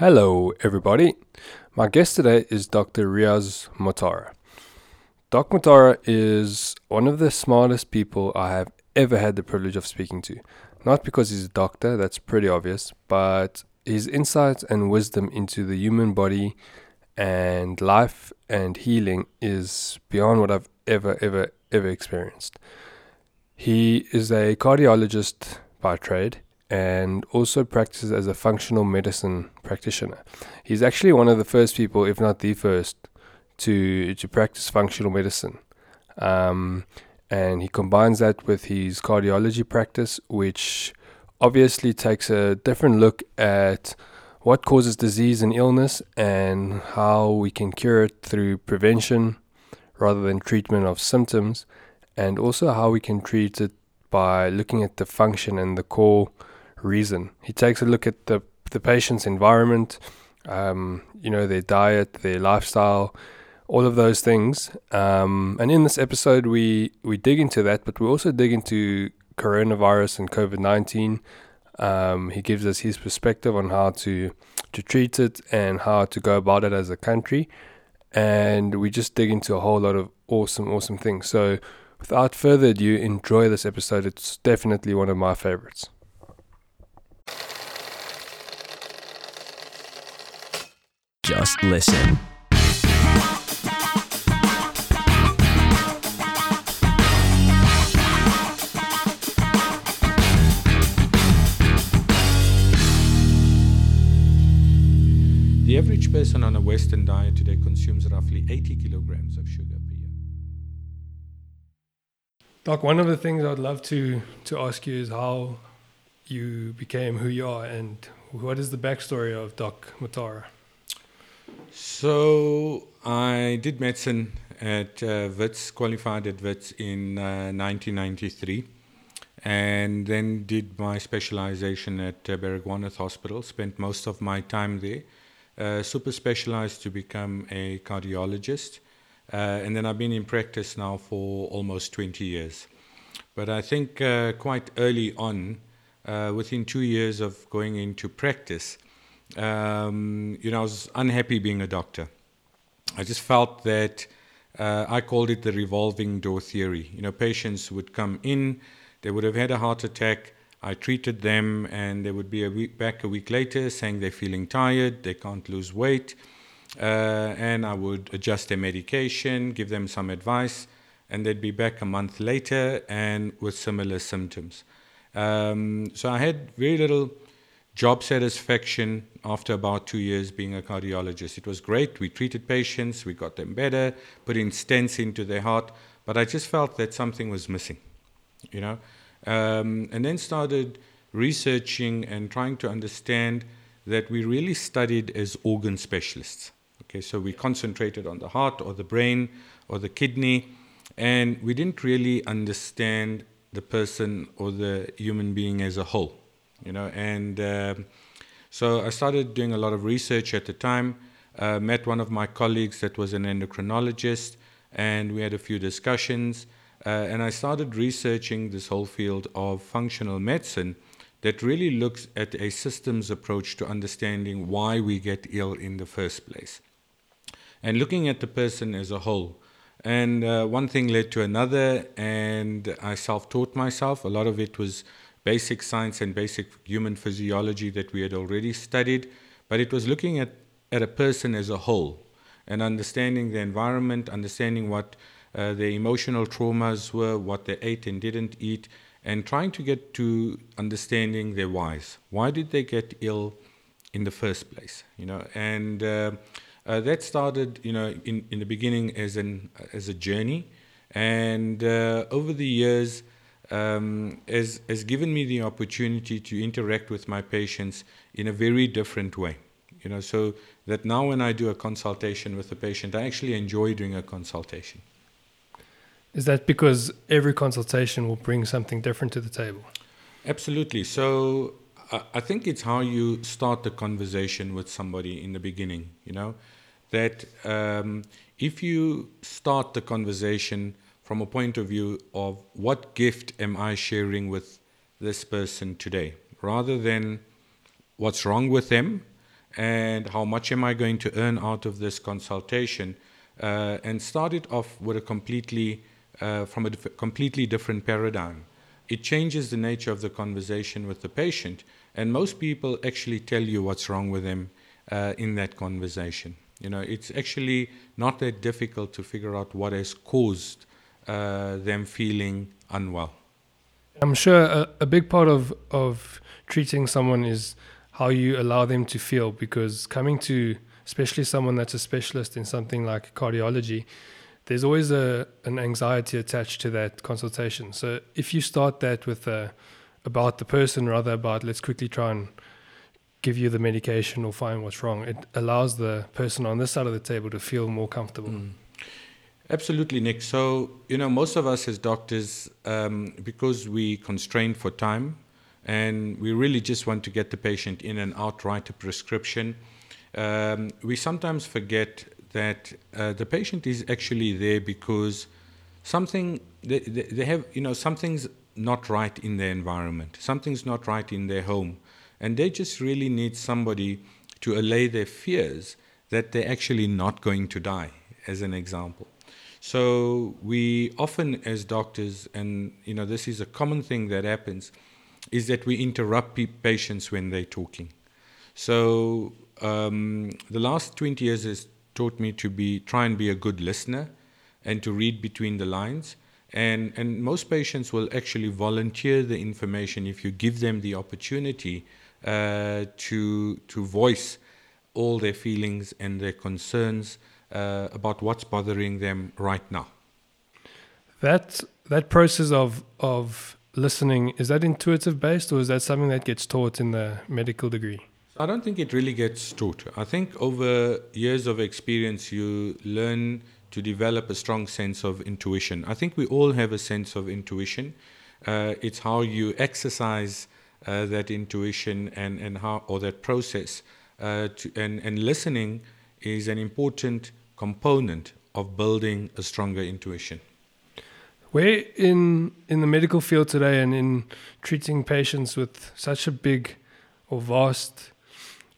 Hello, everybody. My guest today is Dr. Riaz Motara. Doc Motara is one of the smartest people I have ever had the privilege of speaking to. Not because he's a doctor, that's pretty obvious, but his insights and wisdom into the human body and life and healing is beyond what I've ever, ever, ever experienced. He is a cardiologist by trade and also practices as a functional medicine practitioner. He's actually one of the first people, if not the first, to to practice functional medicine. Um, and he combines that with his cardiology practice, which obviously takes a different look at what causes disease and illness and how we can cure it through prevention rather than treatment of symptoms, and also how we can treat it by looking at the function and the core reason. He takes a look at the the patient's environment, um, you know, their diet, their lifestyle, all of those things. Um, and in this episode, we we dig into that, but we also dig into coronavirus and COVID nineteen. Um, he gives us his perspective on how to to treat it and how to go about it as a country, and we just dig into a whole lot of awesome, awesome things. So, without further ado, enjoy this episode. It's definitely one of my favorites. Just listen. The average person on a Western diet today consumes roughly 80 kilograms of sugar per year. Doc, one of the things I'd love to to ask you is how you became who you are, and what is the backstory of Doc Motara? So I did medicine at uh, Wits, qualified at Wits in uh, 1993, and then did my specialization at uh, Hospital. Spent most of my time there. Uh, super specialized to become a cardiologist, uh, and then I've been in practice now for almost 20 years. But I think uh, quite early on, uh, within two years of going into practice, um, you know, I was unhappy being a doctor. I just felt that uh, I called it the revolving door theory. You know, patients would come in, they would have had a heart attack. I treated them, and they would be a week back a week later saying they're feeling tired, they can't lose weight, uh, and I would adjust their medication, give them some advice, and they'd be back a month later and with similar symptoms. Um, so I had very little job satisfaction after about two years being a cardiologist. It was great. We treated patients, we got them better, put in stents into their heart, but I just felt that something was missing, you know. Um, and then started researching and trying to understand that we really studied as organ specialists. Okay, so we concentrated on the heart or the brain or the kidney, and we didn't really understand the person or the human being as a whole you know. And um, so I started doing a lot of research at the time. Uh, met one of my colleagues that was an endocrinologist, and we had a few discussions. Uh, and I started researching this whole field of functional medicine that really looks at a systems approach to understanding why we get ill in the first place, and looking at the person as a whole. And uh, one thing led to another, and I self taught myself. A lot of it was basic science and basic human physiology that we had already studied, but it was looking at, at a person as a whole and understanding the environment, understanding what uh, their emotional traumas were, what they ate and didn't eat, and trying to get to understanding their whys. Why did they get ill in the first place? You know, and uh, uh, that started, you know, in, in the beginning as an as a journey, and uh, over the years um, has, has given me the opportunity to interact with my patients in a very different way. You know, so that now when I do a consultation with a patient, I actually enjoy doing a consultation. Is that because every consultation will bring something different to the table? Absolutely. So I, I think it's how you start the conversation with somebody in the beginning. You know, that um, if you start the conversation from a point of view of what gift am I sharing with this person today, rather than what's wrong with them and how much am I going to earn out of this consultation, uh, and it off with a completely uh, from a dif- completely different paradigm. It changes the nature of the conversation with the patient, and most people actually tell you what's wrong with them uh, in that conversation. You know, it's actually not that difficult to figure out what has caused uh, them feeling unwell. I'm sure a, a big part of, of treating someone is how you allow them to feel because coming to especially someone that's a specialist in something like cardiology there's always a an anxiety attached to that consultation so if you start that with a, about the person rather about let's quickly try and give you the medication or find what's wrong it allows the person on this side of the table to feel more comfortable mm. Absolutely, Nick. So, you know, most of us as doctors, um, because we constrain for time and we really just want to get the patient in and out, write a prescription, um, we sometimes forget that uh, the patient is actually there because something, they, they have, you know, something's not right in their environment, something's not right in their home. And they just really need somebody to allay their fears that they're actually not going to die, as an example. So we often, as doctors, and you know, this is a common thing that happens, is that we interrupt patients when they're talking. So um, the last 20 years has taught me to be try and be a good listener, and to read between the lines. And and most patients will actually volunteer the information if you give them the opportunity uh, to to voice all their feelings and their concerns uh, about what's bothering them right now. That that process of of listening is that intuitive based or is that something that gets taught in the medical degree? I don't think it really gets taught. I think over years of experience, you learn to develop a strong sense of intuition. I think we all have a sense of intuition. Uh, it's how you exercise uh, that intuition and, and how or that process. Uh, to, and, and listening is an important component of building a stronger intuition. Where in in the medical field today and in treating patients with such a big or vast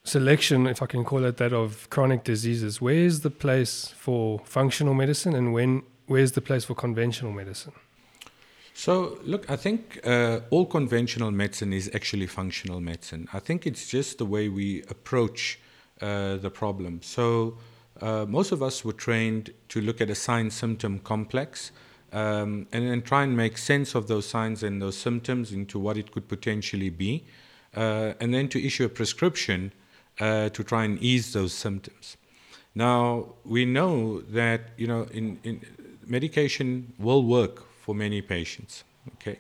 selection, if I can call it that, of chronic diseases, where is the place for functional medicine and when where's the place for conventional medicine? So, look, I think uh, all conventional medicine is actually functional medicine. I think it's just the way we approach uh, the problem. So, uh, most of us were trained to look at a sign symptom complex um, and then try and make sense of those signs and those symptoms into what it could potentially be, uh, and then to issue a prescription uh, to try and ease those symptoms. Now we know that you know in, in medication will work for many patients. Okay,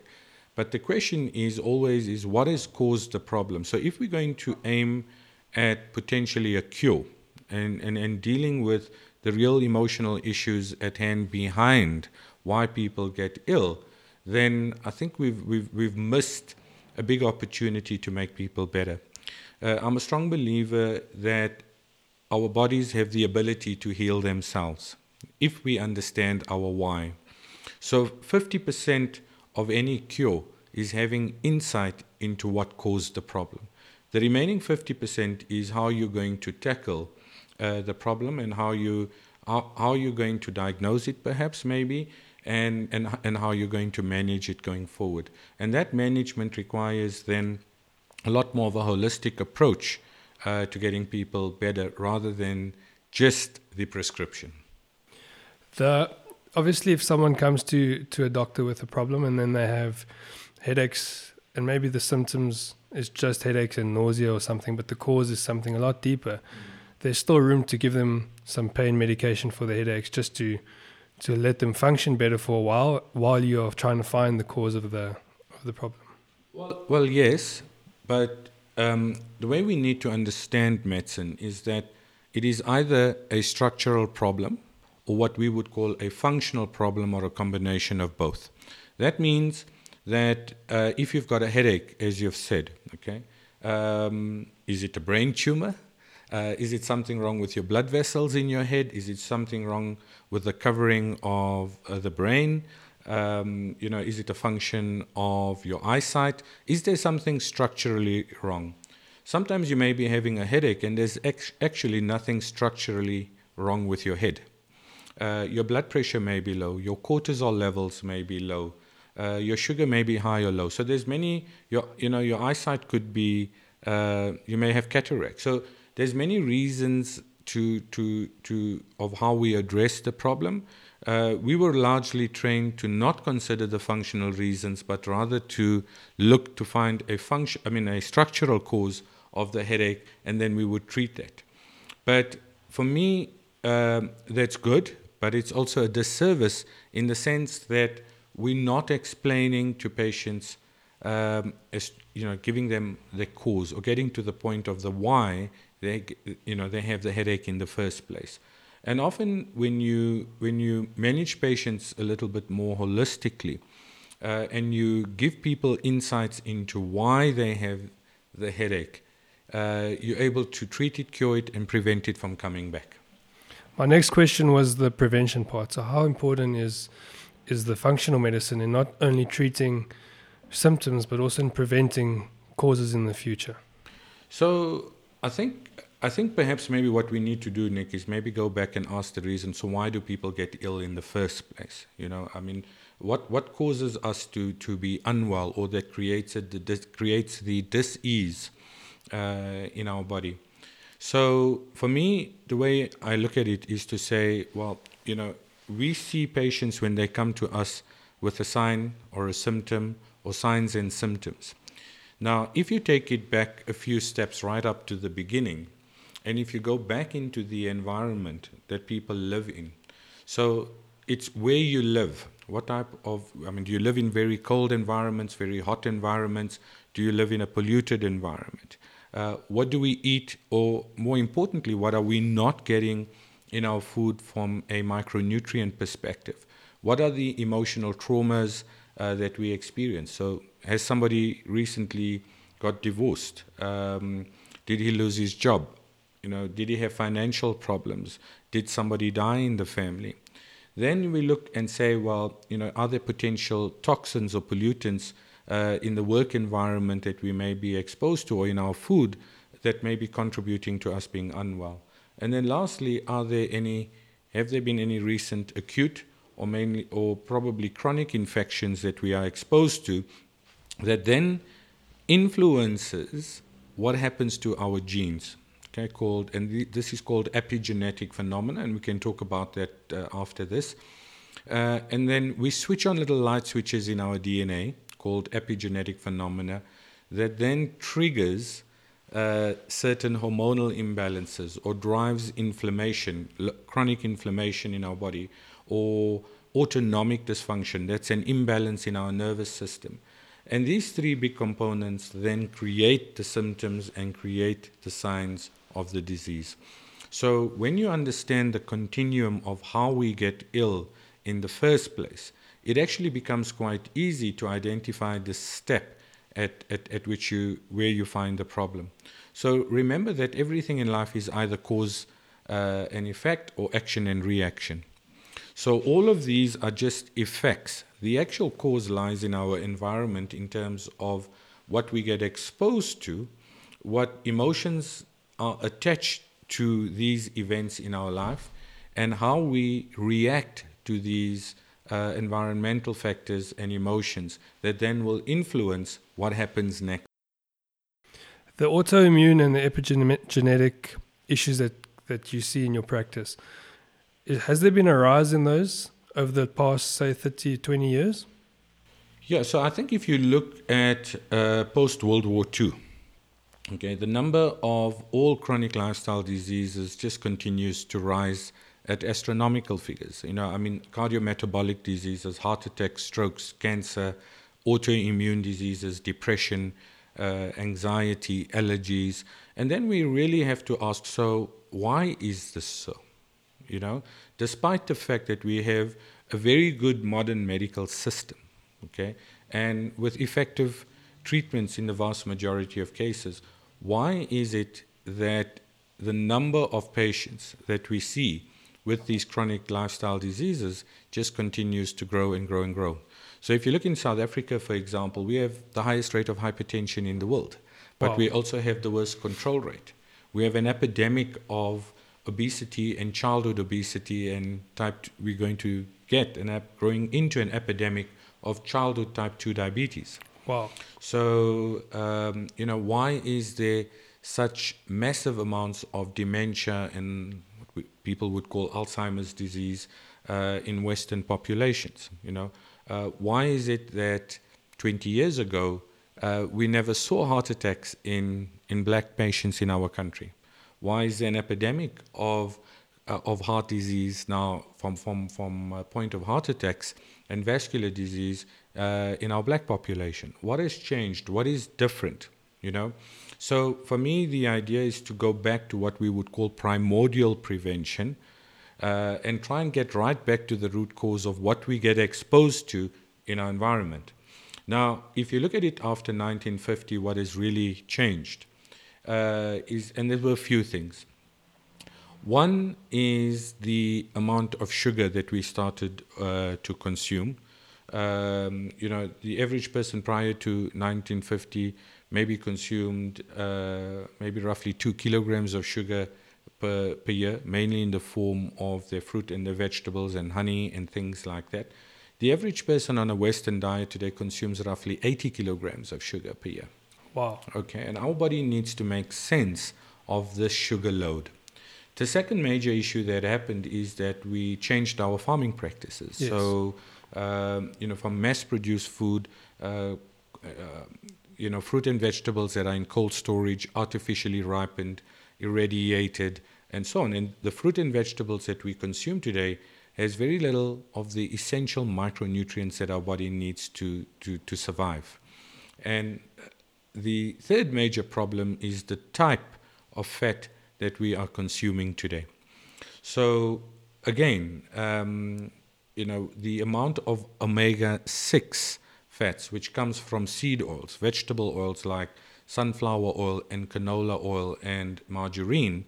but the question is always is what has caused the problem. So if we're going to aim at potentially a cure, and, and, and dealing with the real emotional issues at hand behind why people get ill, then I think we've, we've, we've missed a big opportunity to make people better. Uh, I'm a strong believer that our bodies have the ability to heal themselves if we understand our why. So 50% of any cure is having insight into what caused the problem. The remaining 50% is how you're going to tackle uh, the problem and how you how, how you're going to diagnose it, perhaps maybe, and, and and how you're going to manage it going forward. And that management requires then a lot more of a holistic approach uh, to getting people better, rather than just the prescription. The obviously, if someone comes to to a doctor with a problem and then they have headaches and maybe the symptoms is just headaches and nausea or something, but the cause is something a lot deeper. There's still room to give them some pain medication for the headaches just to to let them function better for a while while you're trying to find the cause of the of the problem. Well, well yes, but um, the way we need to understand medicine is that it is either a structural problem or what we would call a functional problem or a combination of both. That means that uh, if you've got a headache, as you've said, okay, um, is it a brain tumor? Uh, is it something wrong with your blood vessels in your head? Is it something wrong with the covering of uh, the brain? Um, you know, is it a function of your eyesight? Is there something structurally wrong? sometimes you may be having a headache and there's actually nothing structurally wrong with your head. Uh, your blood pressure may be low, your cortisol levels may be low, uh, your sugar may be high or low. So there's many, your, you know, your eyesight could be, uh, you may have cataract. So there's many reasons to, to, to, of how we address the problem. Uh, we were largely trained to not consider the functional reasons, but rather to look to find a function, I mean, a structural cause of the headache, and then we would treat that. But for me, um, that's good, but it's also a disservice in the sense that we're not explaining to patients, um, as, you know, giving them the cause or getting to the point of the why they, you know, they have the headache in the first place. And often, when you when you manage patients a little bit more holistically, uh, and you give people insights into why they have the headache, uh, you're able to treat it, cure it, and prevent it from coming back. My next question was the prevention part. So, how important is is the functional medicine in not only treating symptoms but also in preventing causes in the future? So, I think I think perhaps maybe what we need to do, Nick, is maybe go back and ask the reason. So, why do people get ill in the first place? You know, I mean, what what causes us to to be unwell, or that creates a, that creates the disease uh, in our body? So for me, the way I look at it is to say, well, you know, we see patients when they come to us with a sign or a symptom or signs and symptoms. Now, if you take it back a few steps right up to the beginning, and if you go back into the environment that people live in, so it's where you live. What type of, I mean, do you live in very cold environments, very hot environments? Do you live in a polluted environment? Uh, what do we eat, or more importantly, what are we not getting in our food from a micronutrient perspective? What are the emotional traumas uh, that we experience? So, has somebody recently got divorced? Um, did he lose his job? You know, did he have financial problems? Did somebody die in the family? Then we look and say, well, you know, are there potential toxins or pollutants uh, in the work environment that we may be exposed to or in our food that may be contributing to us being unwell. And then lastly, are there any have there been any recent acute or mainly or probably chronic infections that we are exposed to that then influences what happens to our genes? Okay, called and th- this is called epigenetic phenomena, and we can talk about that uh, after this. Uh, and then we switch on little light switches in our DNA, called epigenetic phenomena that then triggers uh, certain hormonal imbalances or drives inflammation, chronic inflammation in our body, or autonomic dysfunction. That's an imbalance in our nervous system. And these three big components then create the symptoms and create the signs of the disease. So, when you understand the continuum of how we get ill in the first place, it actually becomes quite easy to identify the step at, at, at which you where you find the problem. So remember that everything in life is either cause uh, and effect or action and reaction. So all of these are just effects. The actual cause lies in our environment in terms of what we get exposed to, what emotions are attached to these events in our life, and how we react to these uh, environmental factors and emotions that then will influence what happens next. The autoimmune and the epigenetic issues that, that you see in your practice, has there been a rise in those over the past, say, 30, 20 years? Yeah, so I think if you look at uh, post World War II, okay, the number of all chronic lifestyle diseases just continues to rise at astronomical figures. You know, I mean, cardiometabolic diseases, heart attacks, strokes, cancer, autoimmune diseases, depression, uh, anxiety, allergies. And then we really have to ask so, why is this so? You know, despite the fact that we have a very good modern medical system, okay, and with effective treatments in the vast majority of cases, why is it that the number of patients that we see with these chronic lifestyle diseases just continues to grow and grow and grow. So if you look in South Africa, for example, we have the highest rate of hypertension in the world. but Wow. we also have the worst control rate. We have an epidemic of obesity and childhood obesity, and type. T- we're going to get an ep- growing into an epidemic of childhood type two diabetes. Wow. So, um, you know, why is there such massive amounts of dementia and people would call Alzheimer's disease uh, in Western populations? You know, uh, why is it that 20 years ago uh, we never saw heart attacks in, in black patients in our country? Why is there an epidemic of uh, of heart disease now from from from a point of heart attacks and vascular disease uh, in our black population what has changed what is different you know so for me the idea is to go back to what we would call primordial prevention uh, and try and get right back to the root cause of what we get exposed to in our environment now if you look at it after 1950 what has really changed uh, is and there were a few things one is the amount of sugar that we started uh, to consume. Um, you know, the average person prior to 1950 maybe consumed uh, maybe roughly two kilograms of sugar per, per year, mainly in the form of their fruit and their vegetables and honey and things like that. The average person on a Western diet today consumes roughly 80 kilograms of sugar per year. Wow. Okay, and our body needs to make sense of this sugar load. The second major issue that happened is that we changed our farming practices. Yes. So, um, you know, from mass-produced food, uh, uh, you know, fruit and vegetables that are in cold storage, artificially ripened, irradiated, and so on. And the fruit and vegetables that we consume today has very little of the essential micronutrients that our body needs to, to, to survive. And the third major problem is the type of fat that we are consuming today. So, again, um, you know, the amount of omega 6 fats, which comes from seed oils, vegetable oils like sunflower oil and canola oil and margarine,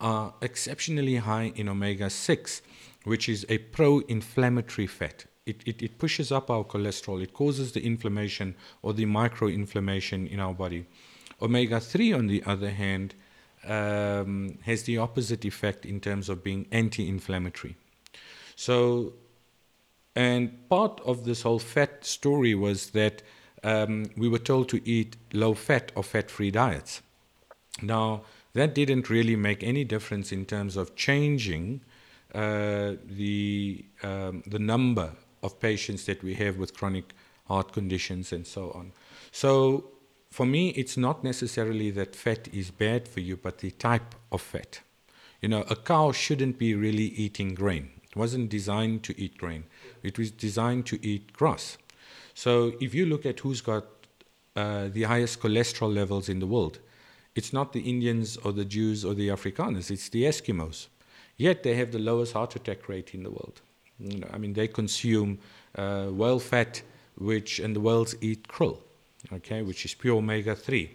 are exceptionally high in omega 6, which is a pro inflammatory fat. It, it, it pushes up our cholesterol, it causes the inflammation or the microinflammation in our body. Omega 3, on the other hand, um, has the opposite effect in terms of being anti inflammatory. So, and part of this whole fat story was that um, we were told to eat low fat or fat free diets. Now, that didn't really make any difference in terms of changing uh, the, um, the number of patients that we have with chronic heart conditions and so on. So, for me, it's not necessarily that fat is bad for you, but the type of fat. You know, a cow shouldn't be really eating grain. It wasn't designed to eat grain. It was designed to eat grass. So if you look at who's got uh, the highest cholesterol levels in the world, it's not the Indians or the Jews or the Afrikaners, it's the Eskimos. Yet they have the lowest heart attack rate in the world. You know, I mean, they consume uh, whale fat, which, and the whales eat krill, okay, which is pure omega 3.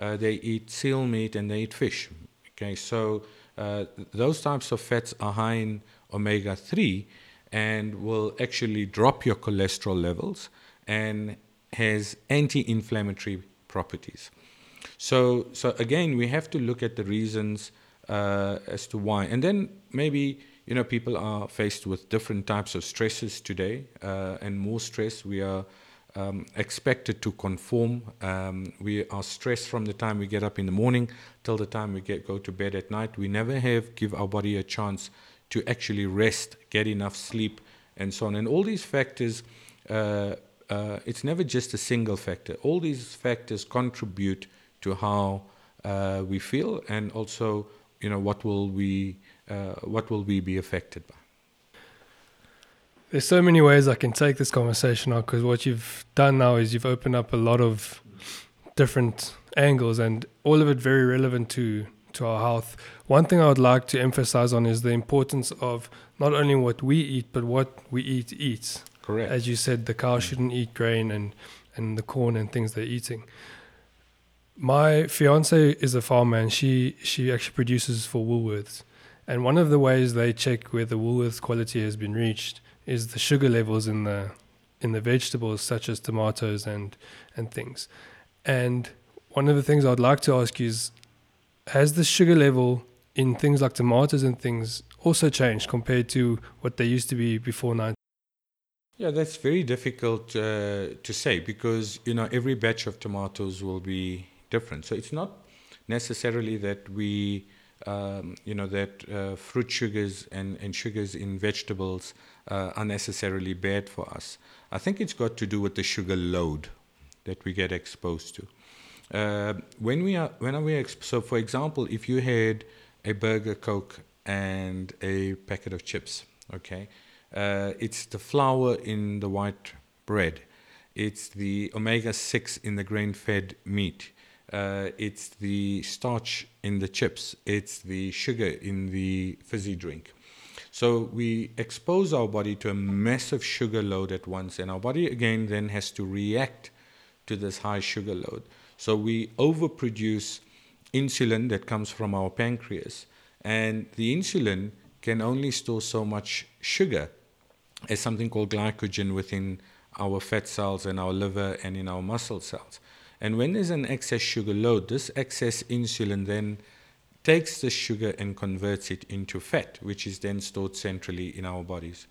Uh, they eat seal meat and they eat fish. Okay, so uh, those types of fats are high in omega 3 and will actually drop your cholesterol levels and has anti-inflammatory properties. So, so again, we have to look at the reasons uh, as to why, and then maybe you know people are faced with different types of stresses today, uh, and more stress. We are um, expected to conform. Um, we are stressed from the time we get up in the morning till the time we get go to bed at night. We never have give our body a chance to actually rest, get enough sleep, and so on. And all these factors, uh, uh, it's never just a single factor. All these factors contribute to how uh, we feel, and also, you know, what will we, uh, what will we be affected by. There's so many ways I can take this conversation on because what you've done now is you've opened up a lot of different angles and all of it very relevant to to our health. One thing I would like to emphasize on is the importance of not only what we eat but what we eat eats. Correct. As you said, the cow shouldn't eat grain and and the corn and things they're eating. My fiance is a farmer and she she actually produces for Woolworths. And one of the ways they check whether the Woolworths quality has been reached is the sugar levels in the in the vegetables such as tomatoes and and things. And one of the things I'd like to ask you is has the sugar level in things like tomatoes and things also changed compared to what they used to be before 19? Yeah, that's very difficult uh, to say because you know every batch of tomatoes will be different. So it's not necessarily that we um, you know that uh, fruit sugars and, and sugars in vegetables uh, are necessarily bad for us. I think it's got to do with the sugar load that we get exposed to. Uh, when we are when are we exp- so for example, if you had a burger, coke, and a packet of chips, okay uh, it's the flour in the white bread. It's the omega 6 in the grain fed meat. Uh, it's the starch in the chips. It's the sugar in the fizzy drink. So we expose our body to a massive sugar load at once, and our body again then has to react to this high sugar load. So we overproduce insulin that comes from our pancreas, and the insulin can only store so much sugar as something called glycogen within our fat cells and our liver and in our muscle cells. And when there's an excess sugar load, this excess insulin then takes the sugar and converts it into fat, which is then stored centrally in our bodies.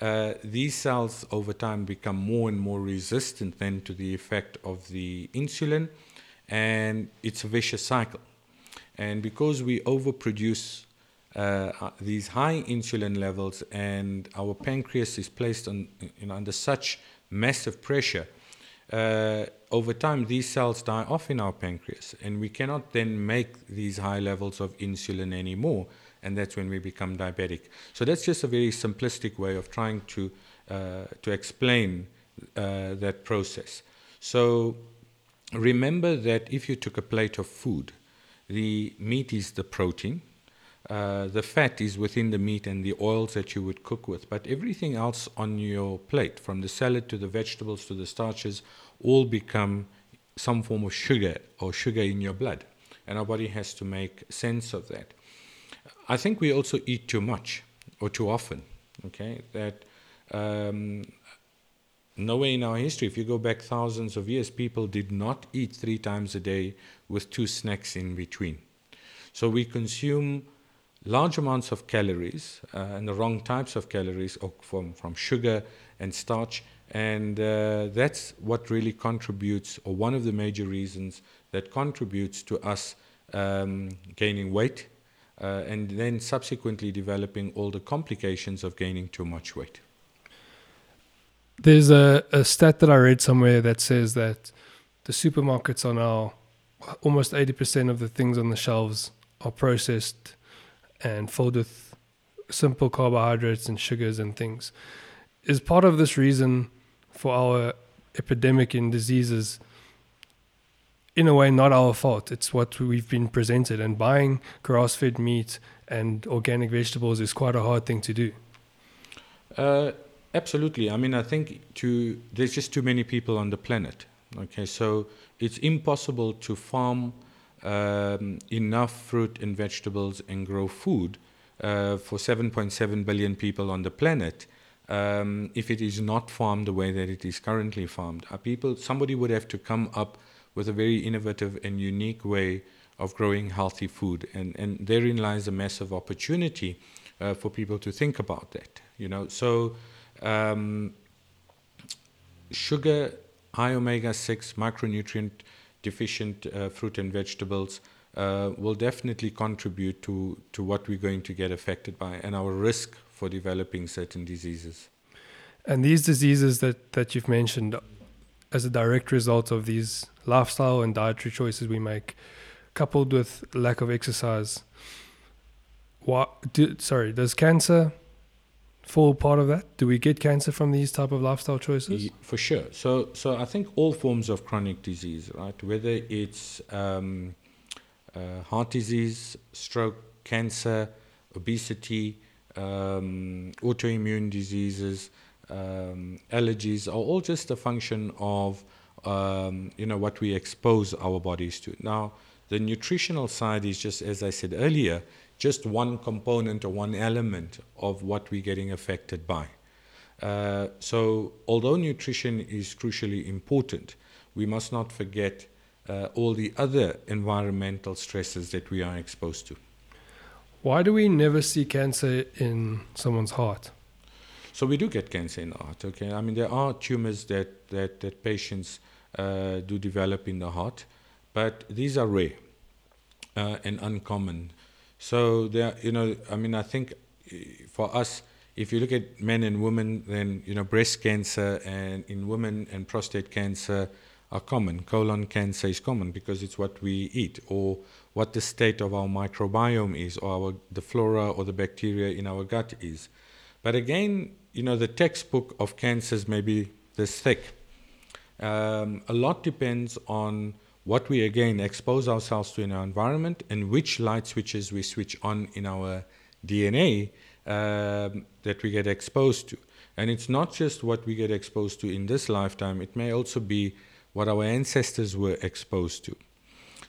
Uh, these cells over time become more and more resistant then to the effect of the insulin, and it's a vicious cycle. And because we overproduce uh, uh, these high insulin levels and our pancreas is placed on, you know, under such massive pressure, uh, over time these cells die off in our pancreas and we cannot then make these high levels of insulin anymore and that's when we become diabetic. So that's just a very simplistic way of trying to, uh, to explain uh, that process. So remember that if you took a plate of food, the meat is the protein, uh, the fat is within the meat and the oils that you would cook with, but everything else on your plate, from the salad to the vegetables to the starches, all become some form of sugar or sugar in your blood. And our body has to make sense of that. I think we also eat too much or too often. Okay, that um, nowhere in our history, if you go back thousands of years, people did not eat three times a day with two snacks in between. So we consume large amounts of calories uh, and the wrong types of calories from, from sugar and starch. And uh, that's what really contributes, or one of the major reasons that contributes to us um, gaining weight uh, and then subsequently developing all the complications of gaining too much weight. There's a, a stat that I read somewhere that says that the supermarkets are now almost 80% of the things on the shelves are processed and filled with simple carbohydrates and sugars and things. Is part of this reason for our epidemic in diseases in a way not our fault. It's what we've been presented and buying grass fed meat and organic vegetables is quite a hard thing to do. Uh, absolutely. I mean I think to there's just too many people on the planet. Okay, so it's impossible to farm um, enough fruit and vegetables and grow food uh, for 7.7 billion people on the planet um, if it is not farmed the way that it is currently farmed. People, somebody would have to come up with a very innovative and unique way of growing healthy food, and, and therein lies a massive opportunity uh, for people to think about that. You know, so um, sugar, high omega six, micronutrient deficient uh, fruit and vegetables uh, will definitely contribute to, to what we're going to get affected by and our risk for developing certain diseases. And these diseases that, that you've mentioned, as a direct result of these lifestyle and dietary choices we make, coupled with lack of exercise, what do, sorry, does cancer fall part of that? Do we get cancer from these type of lifestyle choices? For sure. So, so I think all forms of chronic disease, right? Whether it's um, uh, heart disease, stroke, cancer, obesity, um, autoimmune diseases, um, allergies, are all just a function of um, you know what we expose our bodies to. Now, the nutritional side is just as I said earlier just one component or one element of what we're getting affected by. Uh, so, although nutrition is crucially important, we must not forget uh, all the other environmental stresses that we are exposed to. Why do we never see cancer in someone's heart? So we do get cancer in the heart. Okay, I mean there are tumors that that, that patients uh, do develop in the heart, but these are rare uh, and uncommon. So there, you know, I mean, I think uh, for us, if you look at men and women, then you know, breast cancer and in women and prostate cancer are common. Colon cancer is common because it's what we eat or what the state of our microbiome is, or our, the flora or the bacteria in our gut is. But again, you know, the textbook of cancers may be this thick. Um, a lot depends on what we again expose ourselves to in our environment and which light switches we switch on in our DNA um, that we get exposed to. And it's not just what we get exposed to in this lifetime, it may also be what our ancestors were exposed to.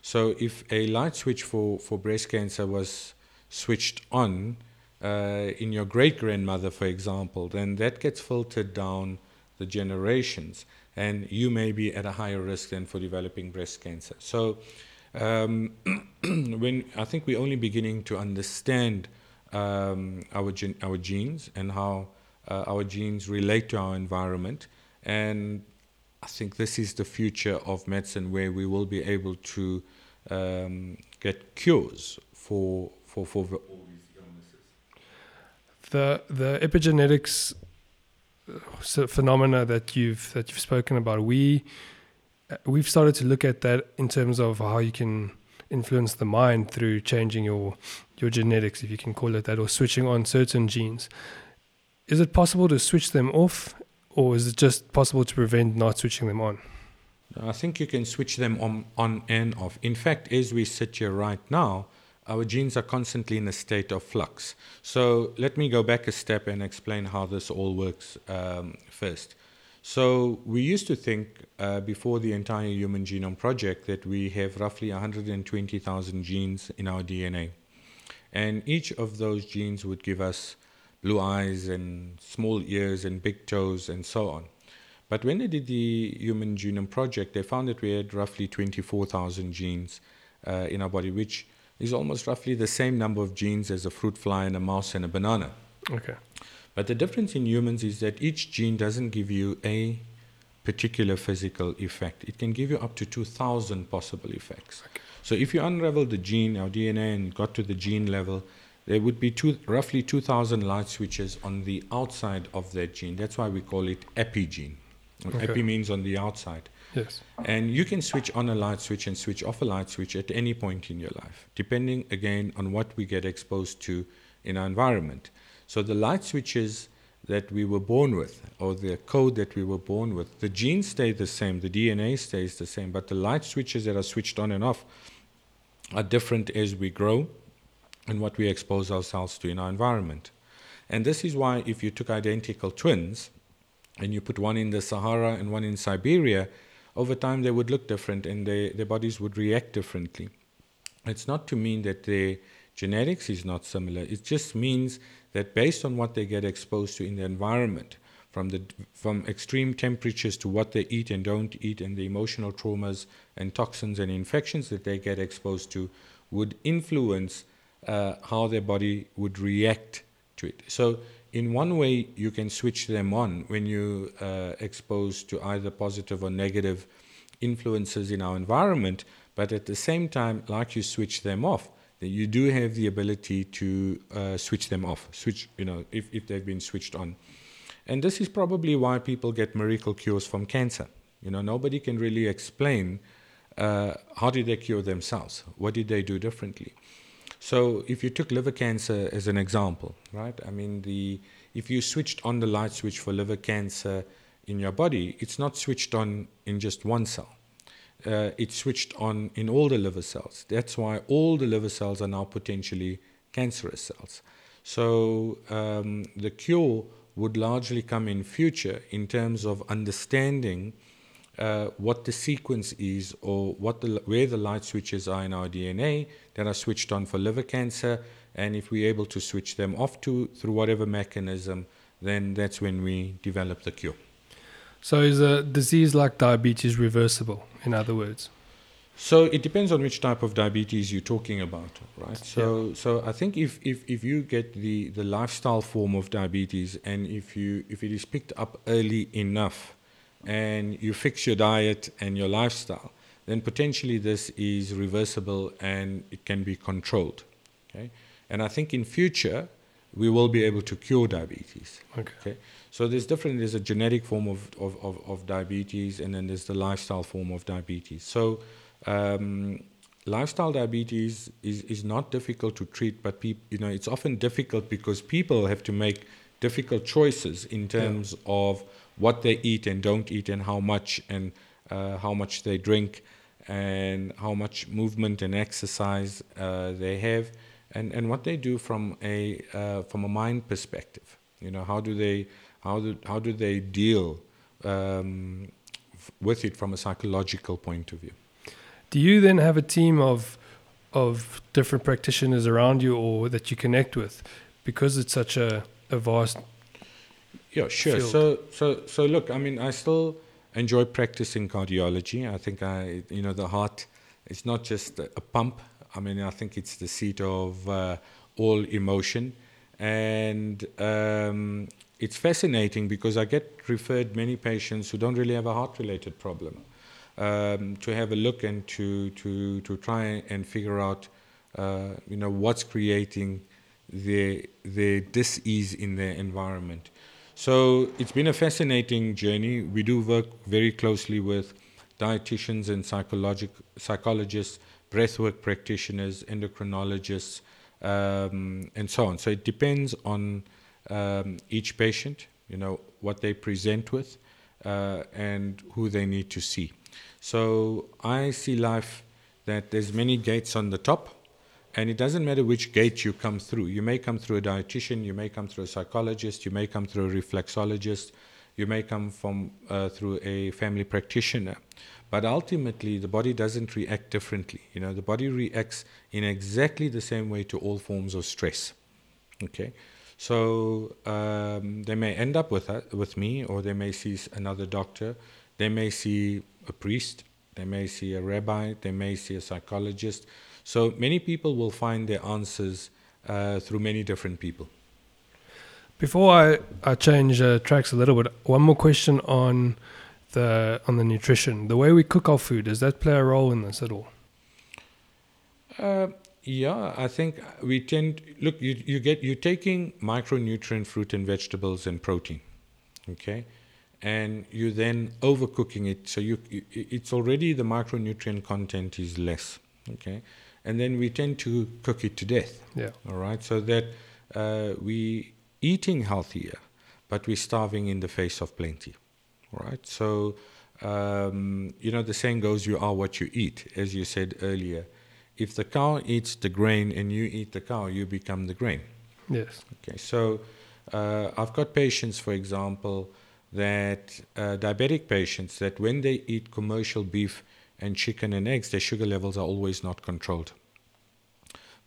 So if a light switch for, for breast cancer was switched on uh, in your great grandmother, for example, then that gets filtered down the generations and you may be at a higher risk than for developing breast cancer. So, um, when I think we're only beginning to understand um, our gen- our genes and how uh, our genes relate to our environment, and I think this is the future of medicine, where we will be able to um, get cures for for for all these illnesses. The the epigenetics phenomena that you've that you've spoken about, we uh, we've started to look at that in terms of how you can influence the mind through changing your your genetics, if you can call it that, or switching on certain genes. Is it possible to switch them off, or is it just possible to prevent not switching them on? I think you can switch them on, on and off. In fact, as we sit here right now, our genes are constantly in a state of flux. So let me go back a step and explain how this all works um, first. So we used to think uh, before the entire Human Genome Project that we have roughly 120,000 genes in our DNA. And each of those genes would give us blue eyes and small ears and big toes and so on. But when they did the Human Genome Project, they found that we had roughly 24,000 genes uh, in our body, which is almost roughly the same number of genes as a fruit fly and a mouse and a banana. Okay. But the difference in humans is that each gene doesn't give you a particular physical effect. It can give you up to 2,000 possible effects. Okay. So if you unravel the gene, our DNA, and got to the gene level, there would be two, roughly 2,000 light switches on the outside of that gene. That's why we call it epigene. Okay. Epi means on the outside. Yes. And you can switch on a light switch and switch off a light switch at any point in your life, depending again on what we get exposed to in our environment. So the light switches that we were born with, or the code that we were born with, the genes stay the same, the DNA stays the same, but the light switches that are switched on and off are different as we grow and what we expose ourselves to in our environment. And this is why if you took identical twins and you put one in the Sahara and one in Siberia, over time they would look different and they, their bodies would react differently. It's not to mean that their genetics is not similar, it just means that based on what they get exposed to in the environment, from, the, from extreme temperatures to what they eat and don't eat, and the emotional traumas and toxins and infections that they get exposed to, would influence uh, how their body would react to it. So in one way, you can switch them on when you uh, exposed to either positive or negative influences in our environment. But at the same time, like you switch them off, you do have the ability to uh, switch them off, switch, you know, if, if they've been switched on. And this is probably why people get miracle cures from cancer. You know, nobody can really explain uh, how did they cure themselves? What did they do differently? So if you took liver cancer as an example, right? I mean, the if you switched on the light switch for liver cancer in your body, it's not switched on in just one cell. Uh, it's switched on in all the liver cells. That's why all the liver cells are now potentially cancerous cells. So um, the cure would largely come in future in terms of understanding uh, what the sequence is or what the, where the light switches are in our DNA that are switched on for liver cancer. And if we're able to switch them off to through whatever mechanism, then that's when we develop the cure. So is a disease like diabetes reversible, in other words? So it depends on which type of diabetes you're talking about, right? So, so I think if, if, if you get the, the lifestyle form of diabetes and if you if it is picked up early enough, and you fix your diet and your lifestyle, then potentially this is reversible and it can be controlled. Okay, and I think in future we will be able to cure diabetes. Okay. Okay. So there's different. There's a genetic form of, of, of, of diabetes, and then there's the lifestyle form of diabetes. So um, lifestyle diabetes is, is not difficult to treat, but peop, you know it's often difficult because people have to make difficult choices in terms yeah. of what they eat and don't eat, and how much and uh, how much they drink, and how much movement and exercise uh, they have, and, and what they do from a uh, from a mind perspective. You know how do they how do how do they deal um, with it from a psychological point of view? Do you then have a team of of different practitioners around you or that you connect with because it's such a, a vast yeah sure field. so so so look i mean i still enjoy practicing cardiology i think i you know the heart is not just a pump i mean i think it's the seat of uh, all emotion and um, it's fascinating because i get referred many patients who don't really have a heart related problem um, to have a look and to, to, to try and figure out, uh, you know, what's creating the, the dis-ease in their environment. So it's been a fascinating journey. We do work very closely with dietitians and psychologic, psychologists, breathwork practitioners, endocrinologists, um, and so on. So it depends on um, each patient, you know, what they present with uh, and who they need to see. So I see life that there's many gates on the top, and it doesn't matter which gate you come through. You may come through a dietitian, you may come through a psychologist, you may come through a reflexologist, you may come from uh, through a family practitioner. But ultimately, the body doesn't react differently. You know, the body reacts in exactly the same way to all forms of stress. Okay, so um, they may end up with uh, with me, or they may see another doctor. They may see a priest, they may see a rabbi, they may see a psychologist. So many people will find their answers uh, through many different people. Before I, I change uh, tracks a little bit, one more question on the on the nutrition. The way we cook our food does that play a role in this at all? Uh, yeah, I think we tend look. You you get you're taking micronutrient fruit and vegetables and protein, okay, and you then overcooking it so you it's already the micronutrient content is less okay and then we tend to cook it to death. Yeah. All right? So that uh, we eating healthier but we're starving in the face of plenty. All right? So um, you know the saying goes you are what you eat. As you said earlier if the cow eats the grain and you eat the cow you become the grain. Yes. Okay so uh, i've got patients for example that uh, diabetic patients that when they eat commercial beef and chicken and eggs, their sugar levels are always not controlled.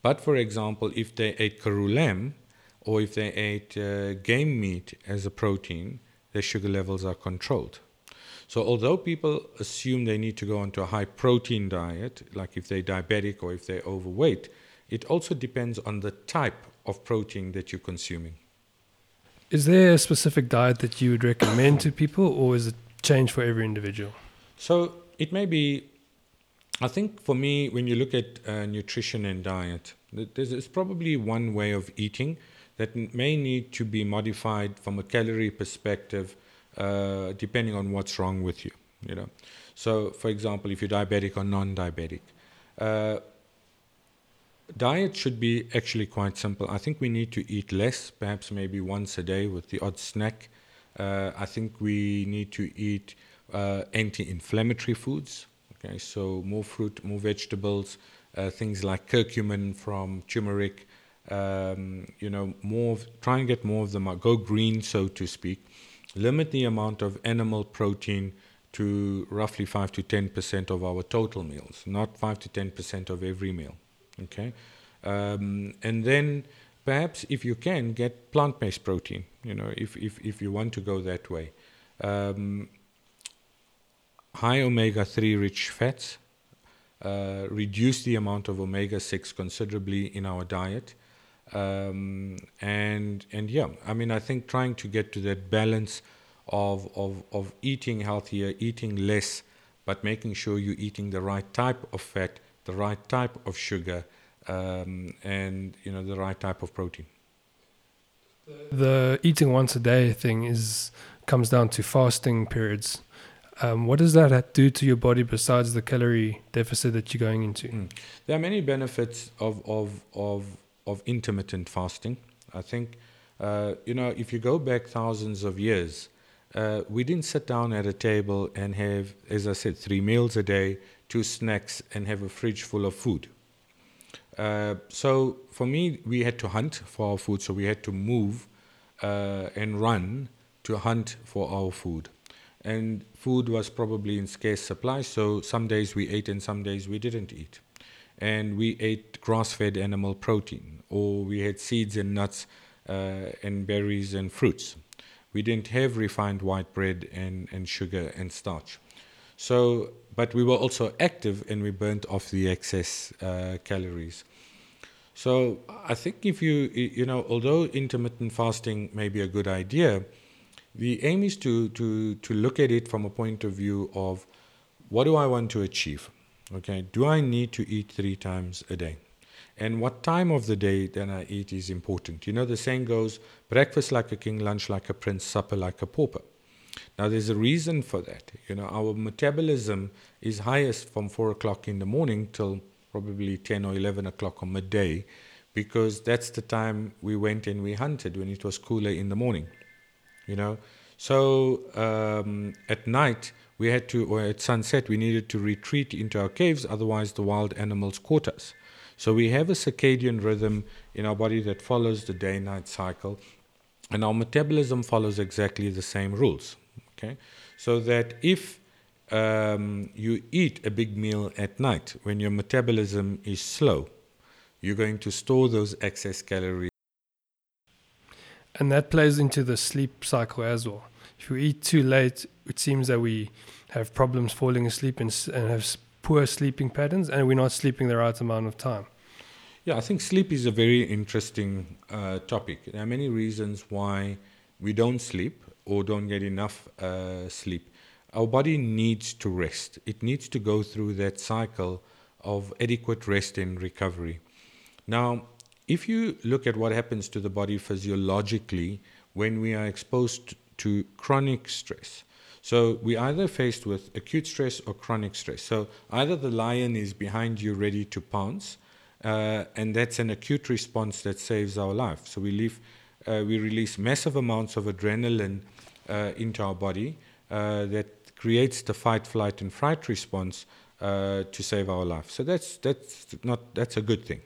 But for example, if they ate lamb or if they ate uh, game meat as a protein, their sugar levels are controlled. So although people assume they need to go onto a high protein diet, like if they're diabetic or if they're overweight, it also depends on the type of protein that you're consuming. Is there a specific diet that you would recommend to people, or is it change for every individual? So it may be. I think for me, when you look at uh, nutrition and diet, there's, probably one way of eating that may need to be modified from a calorie perspective, uh, depending on what's wrong with you. You know, so for example, if you're diabetic or non-diabetic, uh, diet should be actually quite simple. I think we need to eat less, perhaps maybe once a day with the odd snack. Uh, I think we need to eat uh, anti-inflammatory foods. Okay, so more fruit, more vegetables, uh, things like curcumin from turmeric. Um, you know, more. Of, try and get more of them. Go green, so to speak. Limit the amount of animal protein to roughly five to ten percent of our total meals, not five to ten percent of every meal. Okay, um, and then perhaps if you can get plant-based protein. You know, if if if you want to go that way, um, high omega-3 rich fats, uh, reduce the amount of omega 6 considerably in our diet. Um, and, and yeah, I mean, I think trying to get to that balance of, of, of eating healthier, eating less, but making sure you're eating the right type of fat, the right type of sugar, um, and you know the right type of protein. The eating once a day thing is comes down to fasting periods. Um, what does that do to your body besides the calorie deficit that you're going into? Mm. There are many benefits of, of, of, of intermittent fasting. I think, uh, you know, if you go back thousands of years, uh, we didn't sit down at a table and have, as I said, three meals a day, two snacks, and have a fridge full of food. Uh, so for me, we had to hunt for our food, so we had to move uh, and run to hunt for our food. And food was probably in scarce supply, so some days we ate and some days we didn't eat. And we ate grass fed animal protein, or we had seeds and nuts uh, and berries and fruits. We didn't have refined white bread and, and sugar and starch. So, but we were also active and we burnt off the excess uh, calories. So I think if you, you know, although intermittent fasting may be a good idea, the aim is to, to, to look at it from a point of view of what do I want to achieve? Okay, do I need to eat three times a day? And what time of the day then I eat is important. You know, the saying goes breakfast like a king, lunch like a prince, supper like a pauper. Now, there's a reason for that. You know, our metabolism is highest from 4 o'clock in the morning till probably 10 or 11 o'clock on midday because that's the time we went and we hunted when it was cooler in the morning you know. So um, at night we had to, or at sunset, we needed to retreat into our caves, otherwise the wild animals caught us. So we have a circadian rhythm in our body that follows the day-night cycle, and our metabolism follows exactly the same rules. Okay, so that if um, you eat a big meal at night when your metabolism is slow, you're going to store those excess calories and that plays into the sleep cycle as well. If we eat too late, it seems that we have problems falling asleep and, and have poor sleeping patterns, and we're not sleeping the right amount of time. Yeah, I think sleep is a very interesting uh, topic. There are many reasons why we don't sleep or don't get enough uh, sleep. Our body needs to rest, it needs to go through that cycle of adequate rest and recovery. Now, if you look at what happens to the body physiologically when we are exposed to chronic stress, so we either faced with acute stress or chronic stress. So either the lion is behind you ready to pounce, uh, and that's an acute response that saves our life. So we leave, uh, we release massive amounts of adrenaline uh, into our body uh, that creates the fight, flight, and fright response uh, to save our life. So that's that's not that's a good thing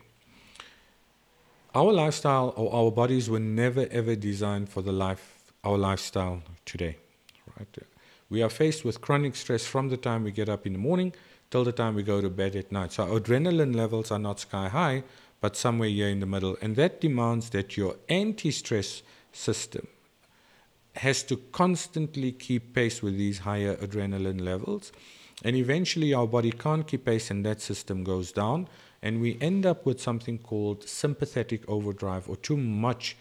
our lifestyle or our bodies were never ever designed for the life our lifestyle today right? We are faced with chronic stress from the time we get up in the morning till the time we go to bed at night. So adrenaline levels are not sky high but somewhere here in the middle. And that demands that your anti-stress system has to constantly keep pace with these higher adrenaline levels. And eventually our body can't keep pace and that system goes down and we end up with something called sympathetic overdrive or too much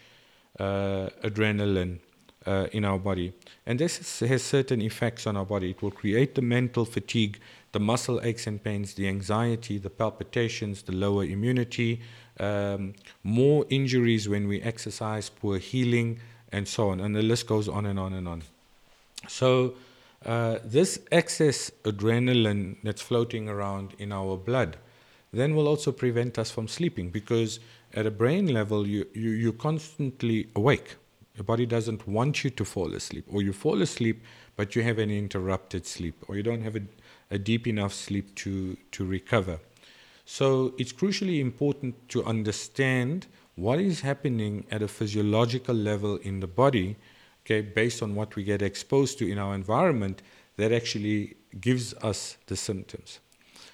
uh, adrenaline uh, in our body. And this has certain effects on our body. It will create the mental fatigue, the muscle aches and pains, the anxiety, the palpitations, the lower immunity, um, more injuries when we exercise, poor healing, and so on. And the list goes on and on and on. So, uh, this excess adrenaline that's floating around in our blood then will also prevent us from sleeping because at a brain level, you, you, you're constantly awake. Your body doesn't want you to fall asleep, or you fall asleep, but you have an interrupted sleep, or you don't have a, a deep enough sleep to, to recover. So it's crucially important to understand what is happening at a physiological level in the body, okay, based on what we get exposed to in our environment, that actually gives us the symptoms.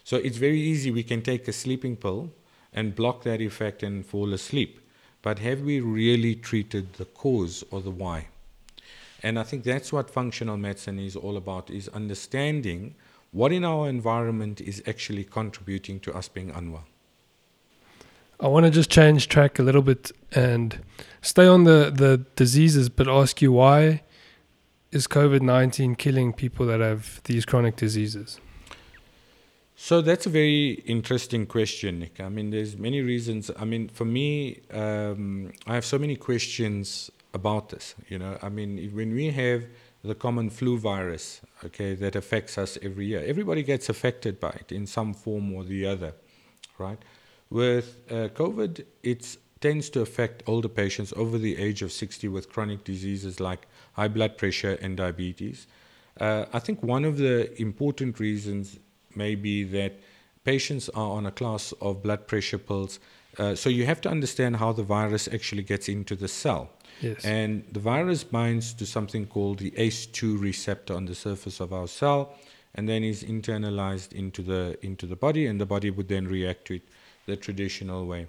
So it's very easy. We can take a sleeping pill and block that effect and fall asleep. But have we really treated the cause or the why? And I think that's what functional medicine is all about, is understanding what in our environment is actually contributing to us being unwell. I want to just change track a little bit and stay on the, the diseases, but ask you why is COVID 19 killing people that have these chronic diseases? So that's a very interesting question, Nick. I mean, there's many reasons. I mean, for me, um, I have so many questions about this. You know, I mean, when we have the common flu virus, okay, that affects us every year, everybody gets affected by it in some form or the other, right? With uh, COVID, it tends to affect older patients over the age of 60 with chronic diseases like high blood pressure and diabetes. Uh, I think one of the important reasons may be that patients are on a class of blood pressure pills. Uh, so you have to understand how the virus actually gets into the cell. Yes. And the virus binds to something called the ACE2 receptor on the surface of our cell, and then is internalized into the into the body, and the body would then react to it the traditional way.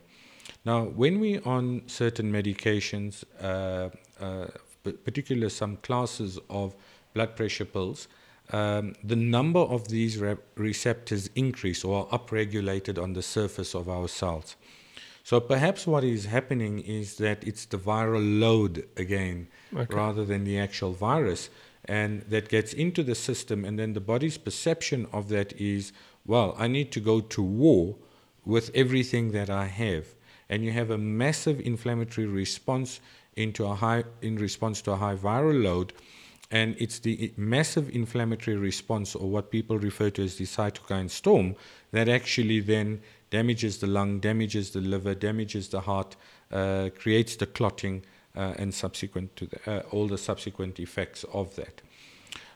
Now, when we on certain medications, uh, uh, particularly some classes of blood pressure pills, um, the number of these re- receptors increase or are upregulated on the surface of our cells. So perhaps what is happening is that it's the viral load again, Okay. rather than the actual virus, and that gets into the system, and then the body's perception of that is, well, I need to go to war with everything that I have, and you have a massive inflammatory response into a high in response to a high viral load and it's the massive inflammatory response, or what people refer to as the cytokine storm, that actually then damages the lung, damages the liver, damages the heart, uh, creates the clotting, uh, and subsequent to the, uh, all the subsequent effects of that.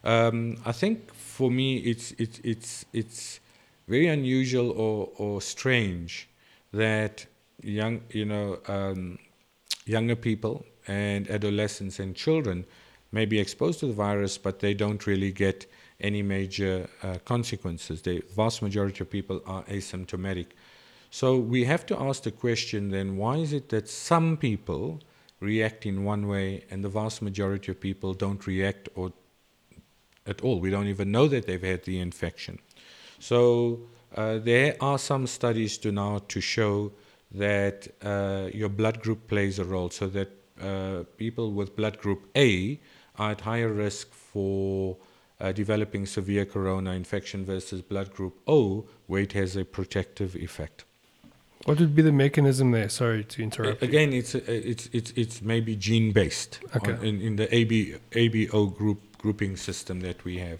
Um, I think for me, it's it's it's it's very unusual or or strange that young you know um, younger people and adolescents and children may be exposed to the virus, but they don't really get any major uh, consequences. The vast majority of people are asymptomatic. So we have to ask the question then why is it that some people react in one way and the vast majority of people don't react or at all? We don't even know that they've had the infection. So uh, there are some studies to now to show that uh, your blood group plays a role, so that uh, people with blood group A are at higher risk for uh, developing severe corona infection versus blood group O, where it has a protective effect. What would be the mechanism there? Sorry to interrupt. you. Again, it's it's it's it's maybe gene based Okay. in, in the AB, ABO group grouping system that we have.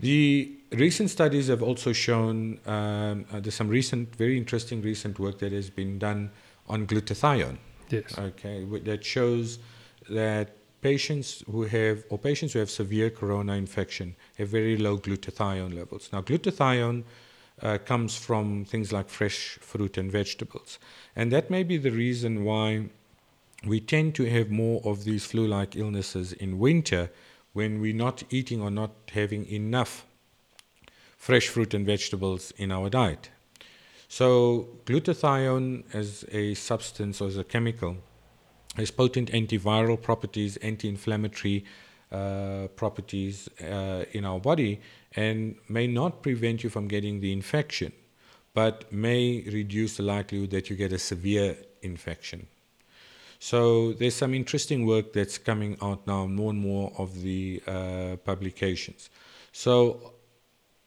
The recent studies have also shown um, uh, there's some recent, very interesting recent work that has been done on glutathione. Yes. Okay, that shows that patients who have or patients who have severe corona infection have very low glutathione levels. Now, glutathione uh, comes from things like fresh fruit and vegetables, and that may be the reason why we tend to have more of these flu-like illnesses in winter when we're not eating or not having enough fresh fruit and vegetables in our diet. So, glutathione as a substance or as a chemical has potent antiviral properties, anti inflammatory uh, properties uh, in our body, and may not prevent you from getting the infection, but may reduce the likelihood that you get a severe infection. So there's some interesting work that's coming out now, more and more of the uh, publications. So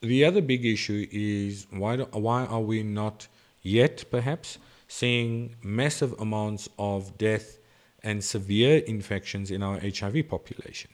the other big issue is why do, why are we not yet perhaps seeing massive amounts of death and severe infections in our HIV population?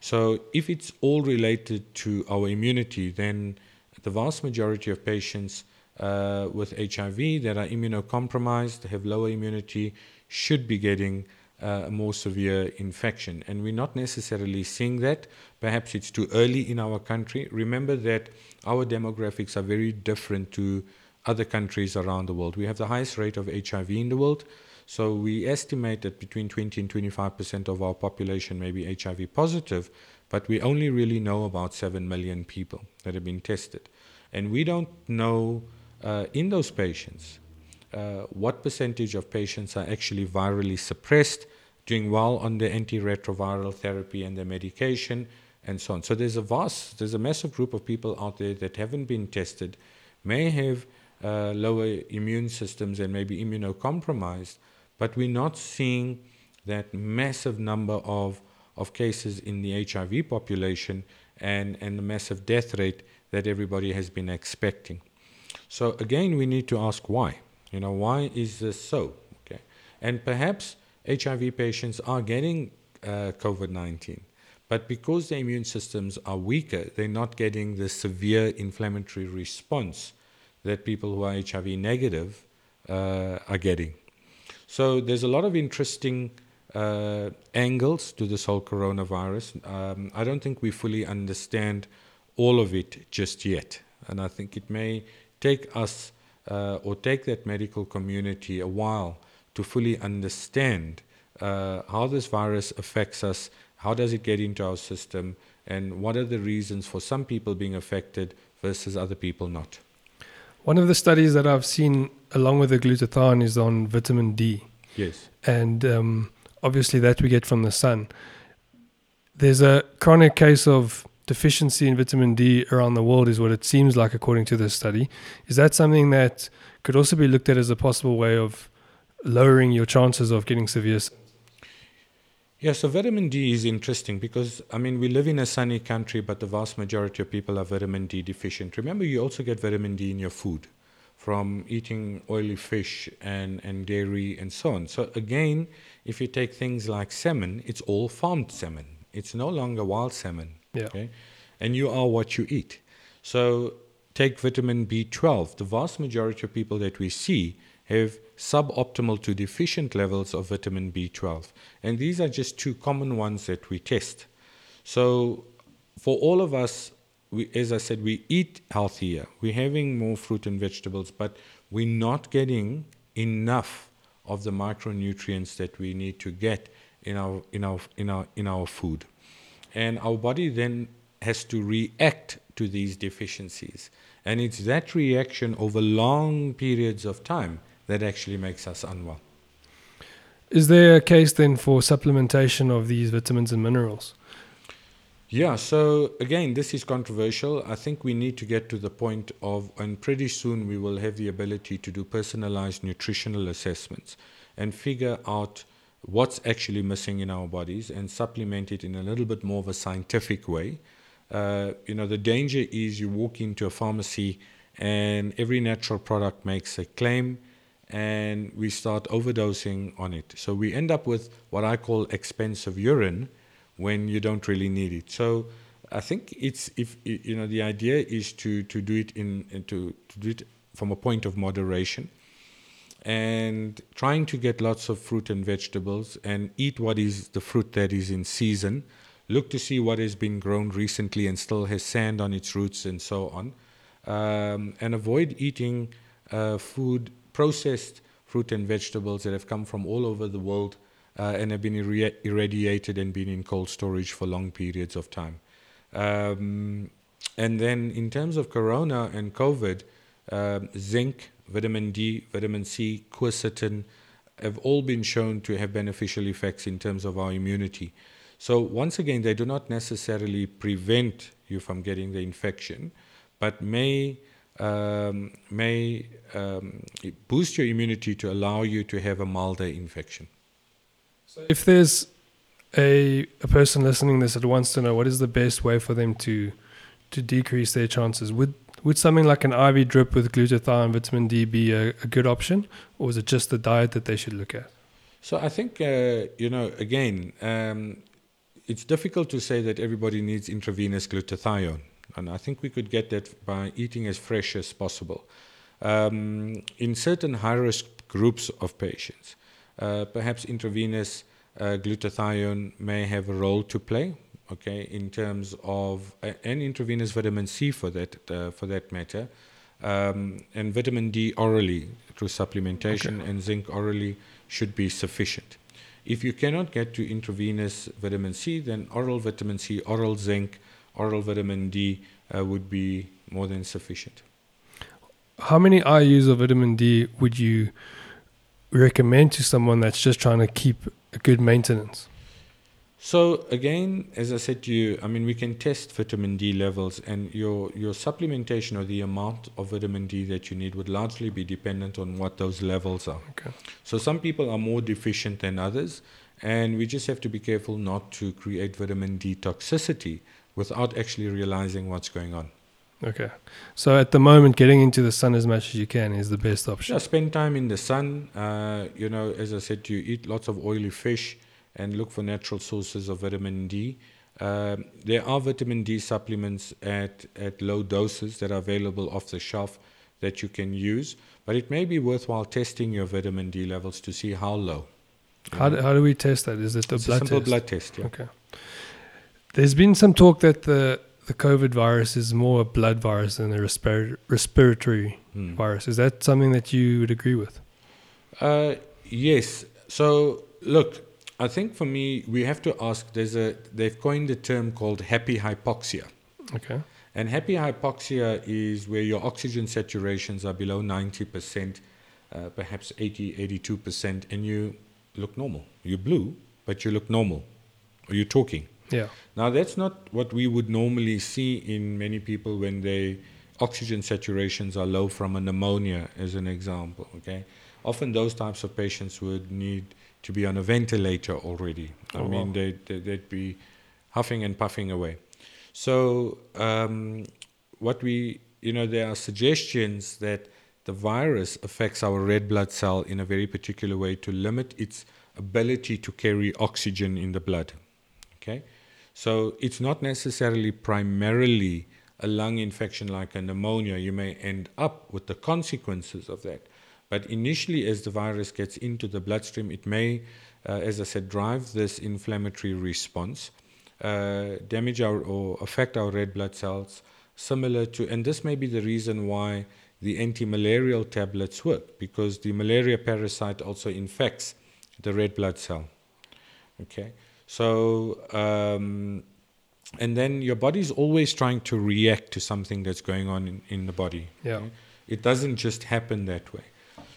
So if it's all related to our immunity, then the vast majority of patients uh, with HIV that are immunocompromised, have lower immunity, should be getting uh, a more severe infection. And we're not necessarily seeing that. Perhaps it's too early in our country. Remember that our demographics are very different to other countries around the world. We have the highest rate of HIV in the world. So we estimate that between 20 and 25 percent of our population may be HIV positive, but we only really know about 7 million people that have been tested. And we don't know uh, in those patients uh, what percentage of patients are actually virally suppressed, doing well on the antiretroviral therapy and the medication, and so on. So there's a vast, there's a massive group of people out there that haven't been tested, may have uh, lower immune systems and maybe immunocompromised, but we're not seeing that massive number of, of cases in the HIV population and, and the massive death rate that everybody has been expecting. So again, we need to ask why. You know, why is this so? Okay, and perhaps HIV patients are getting uh, COVID-19, but because their immune systems are weaker, they're not getting the severe inflammatory response that people who are HIV negative uh, are getting. So there's a lot of interesting uh, angles to this whole coronavirus. Um, I don't think we fully understand all of it just yet, and I think it may take us uh, or take that medical community a while to fully understand uh, how this virus affects us, how does it get into our system, and what are the reasons for some people being affected versus other people not. One of the studies that I've seen along with the glutathione is on vitamin D. Yes. And um, obviously that we get from the sun. There's a chronic case of deficiency in vitamin D around the world, is what it seems like, according to this study. Is that something that could also be looked at as a possible way of lowering your chances of getting severe? Yeah, so vitamin D is interesting because, I mean, we live in a sunny country, but the vast majority of people are vitamin D deficient. Remember, you also get vitamin D in your food from eating oily fish and, and dairy and so on. So, again, if you take things like salmon, it's all farmed salmon, it's no longer wild salmon. Yeah. Okay? And you are what you eat. So take vitamin B12. The vast majority of people that we see have suboptimal to deficient levels of vitamin B12. And these are just two common ones that we test. So for all of us, we, as I said, we eat healthier. We're having more fruit and vegetables, but we're not getting enough of the micronutrients that we need to get in our in our in our in our food and our body then has to react to these deficiencies. And it's that reaction over long periods of time that actually makes us unwell. Is there a case then for supplementation of these vitamins and minerals? Yeah, so again, this is controversial. I think we need to get to the point of, and pretty soon we will have the ability to do personalized nutritional assessments and figure out what's actually missing in our bodies and supplement it in a little bit more of a scientific way. Uh, you know, the danger is you walk into a pharmacy and every natural product makes a claim and we start overdosing on it. So we end up with what I call expensive urine when you don't really need it. So I think it's if you know the idea is to to do it in, in to to do it from a point of moderation and trying to get lots of fruit and vegetables and eat what is the fruit that is in season. Look to see what has been grown recently and still has sand on its roots and so on. Um, and avoid eating uh, food, processed fruit and vegetables that have come from all over the world uh, and have been irradiated and been in cold storage for long periods of time. Um, and then, in terms of corona and COVID, uh, zinc, vitamin D, vitamin C, quercetin have all been shown to have beneficial effects in terms of our immunity. So, once again, they do not necessarily prevent you from getting the infection, but may, um, may um, boost your immunity to allow you to have a milder infection. If there's a, a person listening this that wants to know what is the best way for them to to decrease their chances, would would something like an IV drip with glutathione, vitamin D be a, a good option, or is it just the diet that they should look at? So I think uh, you know again, um, it's difficult to say that everybody needs intravenous glutathione, and I think we could get that by eating as fresh as possible. Um, in certain high-risk groups of patients, perhaps intravenous uh, glutathione may have a role to play okay, in terms of uh, and intravenous vitamin C for that uh, for that matter, um, and vitamin D orally through supplementation okay. and zinc orally should be sufficient. If you cannot get to intravenous vitamin C, then oral vitamin C, oral zinc, oral vitamin D uh, would be more than sufficient. How many IUs of vitamin D would you recommend to someone that's just trying to keep a good maintenance? So again, as I said to you, I mean we can test vitamin D levels, and your your supplementation or the amount of vitamin D that you need would largely be dependent on what those levels are. Okay. So some people are more deficient than others, and we just have to be careful not to create vitamin D toxicity without actually realizing what's going on. Okay. So at the moment, getting into the sun as much as you can is the best option. Yeah, spend time in the sun. Uh, you know, as I said to you, eat lots of oily fish and look for natural sources of vitamin D. Um, there are vitamin D supplements at, at low doses that are available off the shelf that you can use, but it may be worthwhile testing your vitamin D levels to see how low. How do, how do we test that? Is it the It's a blood simple test? blood test. Yeah. Okay. There's been some talk that the the COVID virus is more a blood virus than a respir- respiratory Hmm. virus. Is that something that you would agree with? Uh, yes. So look, I think for me we have to ask. There's a they've coined a term called happy hypoxia, Okay. and happy hypoxia is where your oxygen saturations are below 90%, uh, perhaps 80, 82%, and you look normal. You're blue, but you look normal, or you're talking. Yeah. Now that's not what we would normally see in many people when they oxygen saturations are low from a pneumonia, as an example. Okay, often those types of patients would need to be on a ventilator already. I Oh, mean, wow. they'd, they'd they'd be huffing and puffing away. So um, what we, you know, there are suggestions that the virus affects our red blood cell in a very particular way to limit its ability to carry oxygen in the blood. Okay, so it's not necessarily primarily a lung infection like a pneumonia. You may end up with the consequences of that. But initially, as the virus gets into the bloodstream, it may, uh, as I said, drive this inflammatory response, uh, damage our or affect our red blood cells, similar to, and this may be the reason why the anti-malarial tablets work, because the malaria parasite also infects the red blood cell. Okay, so um, and then your body's always trying to react to something that's going on in, in the body. Yeah. okay? It doesn't just happen that way.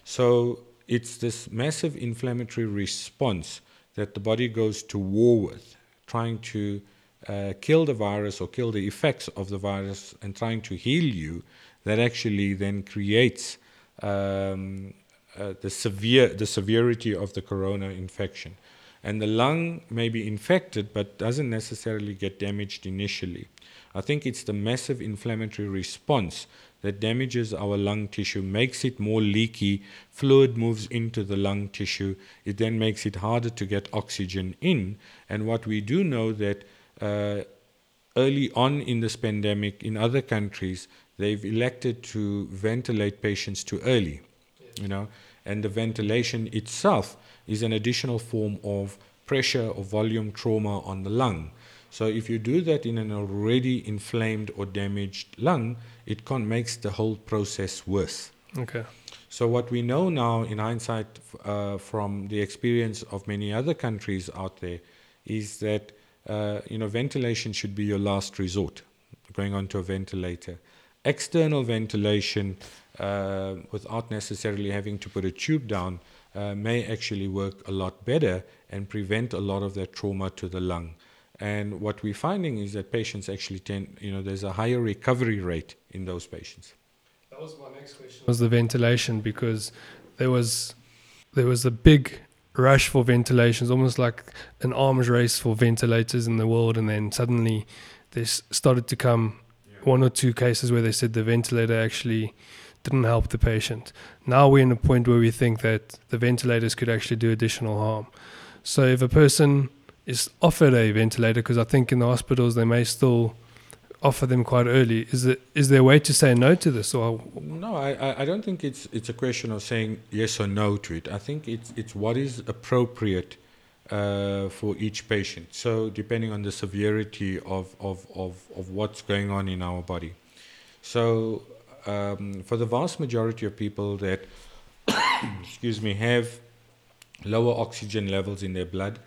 So it's this massive inflammatory response that the body goes to war with, trying to uh, kill the virus or kill the effects of the virus and trying to heal you, that actually then creates um, uh, the severe the severity of the corona infection. And the lung may be infected but doesn't necessarily get damaged initially. I think it's the massive inflammatory response that damages our lung tissue, makes it more leaky, fluid moves into the lung tissue, it then makes it harder to get oxygen in. And what we do know that uh, early on in this pandemic in other countries, they've elected to ventilate patients too early, you know, and the ventilation itself is an additional form of pressure or volume trauma on the lung. So if you do that in an already inflamed or damaged lung, it con- makes the whole process worse. Okay. So what we know now, in hindsight, uh, from the experience of many other countries out there, is that uh, you know ventilation should be your last resort. Going onto a ventilator, external ventilation, uh, without necessarily having to put a tube down, uh, may actually work a lot better and prevent a lot of that trauma to the lung. And what we're finding is that patients actually tend, you know, there's a higher recovery rate in those patients. That was my next question. Was the ventilation because there was there was a big rush for ventilations, almost like an arms race for ventilators in the world, and then suddenly there's started to come one or two cases where they said the ventilator actually didn't help the patient. Now we're in a point where we think that the ventilators could actually do additional harm. So if a person is offered a ventilator, because I think in the hospitals they may still offer them quite early, is it is there a way to say no to this, or No, I, I- don't think it's it's a question of saying yes or no to it. I think it's it's what is appropriate uh, for each patient. So depending on the severity of, of, of, of what's going on in our body. So um, for the vast majority of people that excuse me have lower oxygen levels in their blood,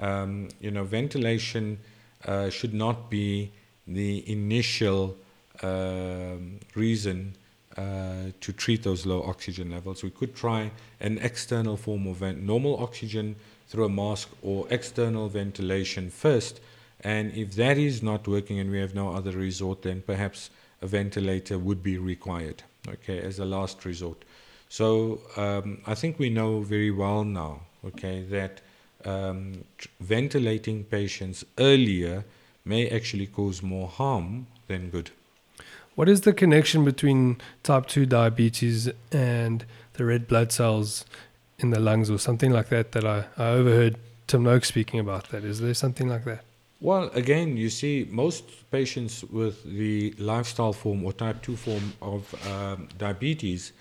um, you know, ventilation uh, should not be the initial um, reason uh, to treat those low oxygen levels. We could try an external form of vent- normal oxygen through a mask or external ventilation first. And if that is not working and we have no other resort, then perhaps a ventilator would be required, okay, as a last resort. So um, I think we know very well now, okay, that um, tr- ventilating patients earlier may actually cause more harm than good. What is the connection between type 2 diabetes and the red blood cells in the lungs or something like that that I, I overheard Tim Noakes speaking about that? Is there something like that? Well, again, you see, most patients with the lifestyle form or type 2 form of um, diabetes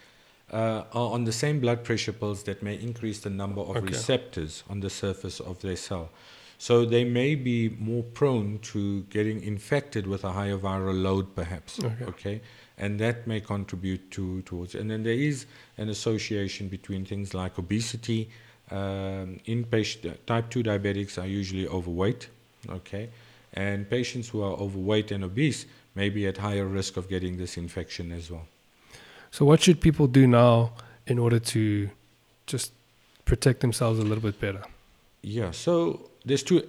uh, are on the same blood pressure pills that may increase the number of Okay. receptors on the surface of their cell. So they may be more prone to getting infected with a higher viral load, perhaps. Okay. And that may contribute to towards. And then there is an association between things like obesity. Um, in patient, type 2 diabetics are usually overweight, okay? And patients who are overweight and obese may be at higher risk of getting this infection as well. So, what should people do now in order to just protect themselves a little bit better? Yeah, so there's two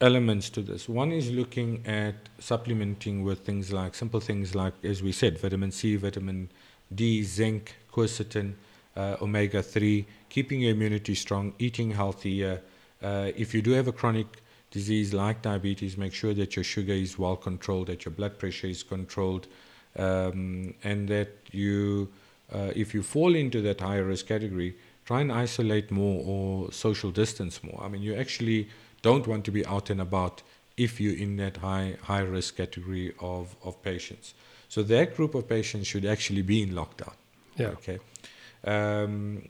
elements to this. One is looking at supplementing with things like simple things like, as we said, vitamin C, vitamin D, zinc, quercetin, uh, omega 3, keeping your immunity strong, eating healthier. Uh, if you do have a chronic disease like diabetes, make sure that your sugar is well controlled, that your blood pressure is controlled, um, and that you, uh, if you fall into that higher risk category, try and isolate more or social distance more. I mean, you actually don't want to be out and about if you're in that high high risk category of, of patients. So that group of patients should actually be in lockdown. Yeah. Okay. Um,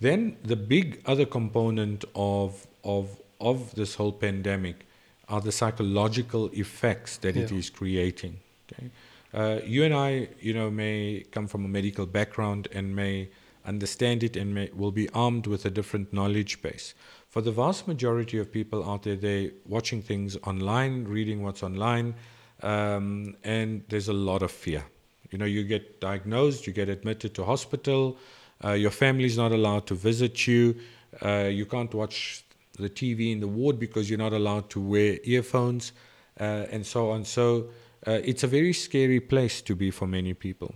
then the big other component of of of this whole pandemic are the psychological effects that it Yeah. is creating. Okay. Uh, you and I, you know, may come from a medical background and may understand it and may, will be armed with a different knowledge base. For the vast majority of people out there, they're watching things online, reading what's online, um, and there's a lot of fear. You know, you get diagnosed, you get admitted to hospital, uh, your family's not allowed to visit you, uh, you can't watch the TV in the ward because you're not allowed to wear earphones, uh, and so on. So uh, it's a very scary place to be for many people.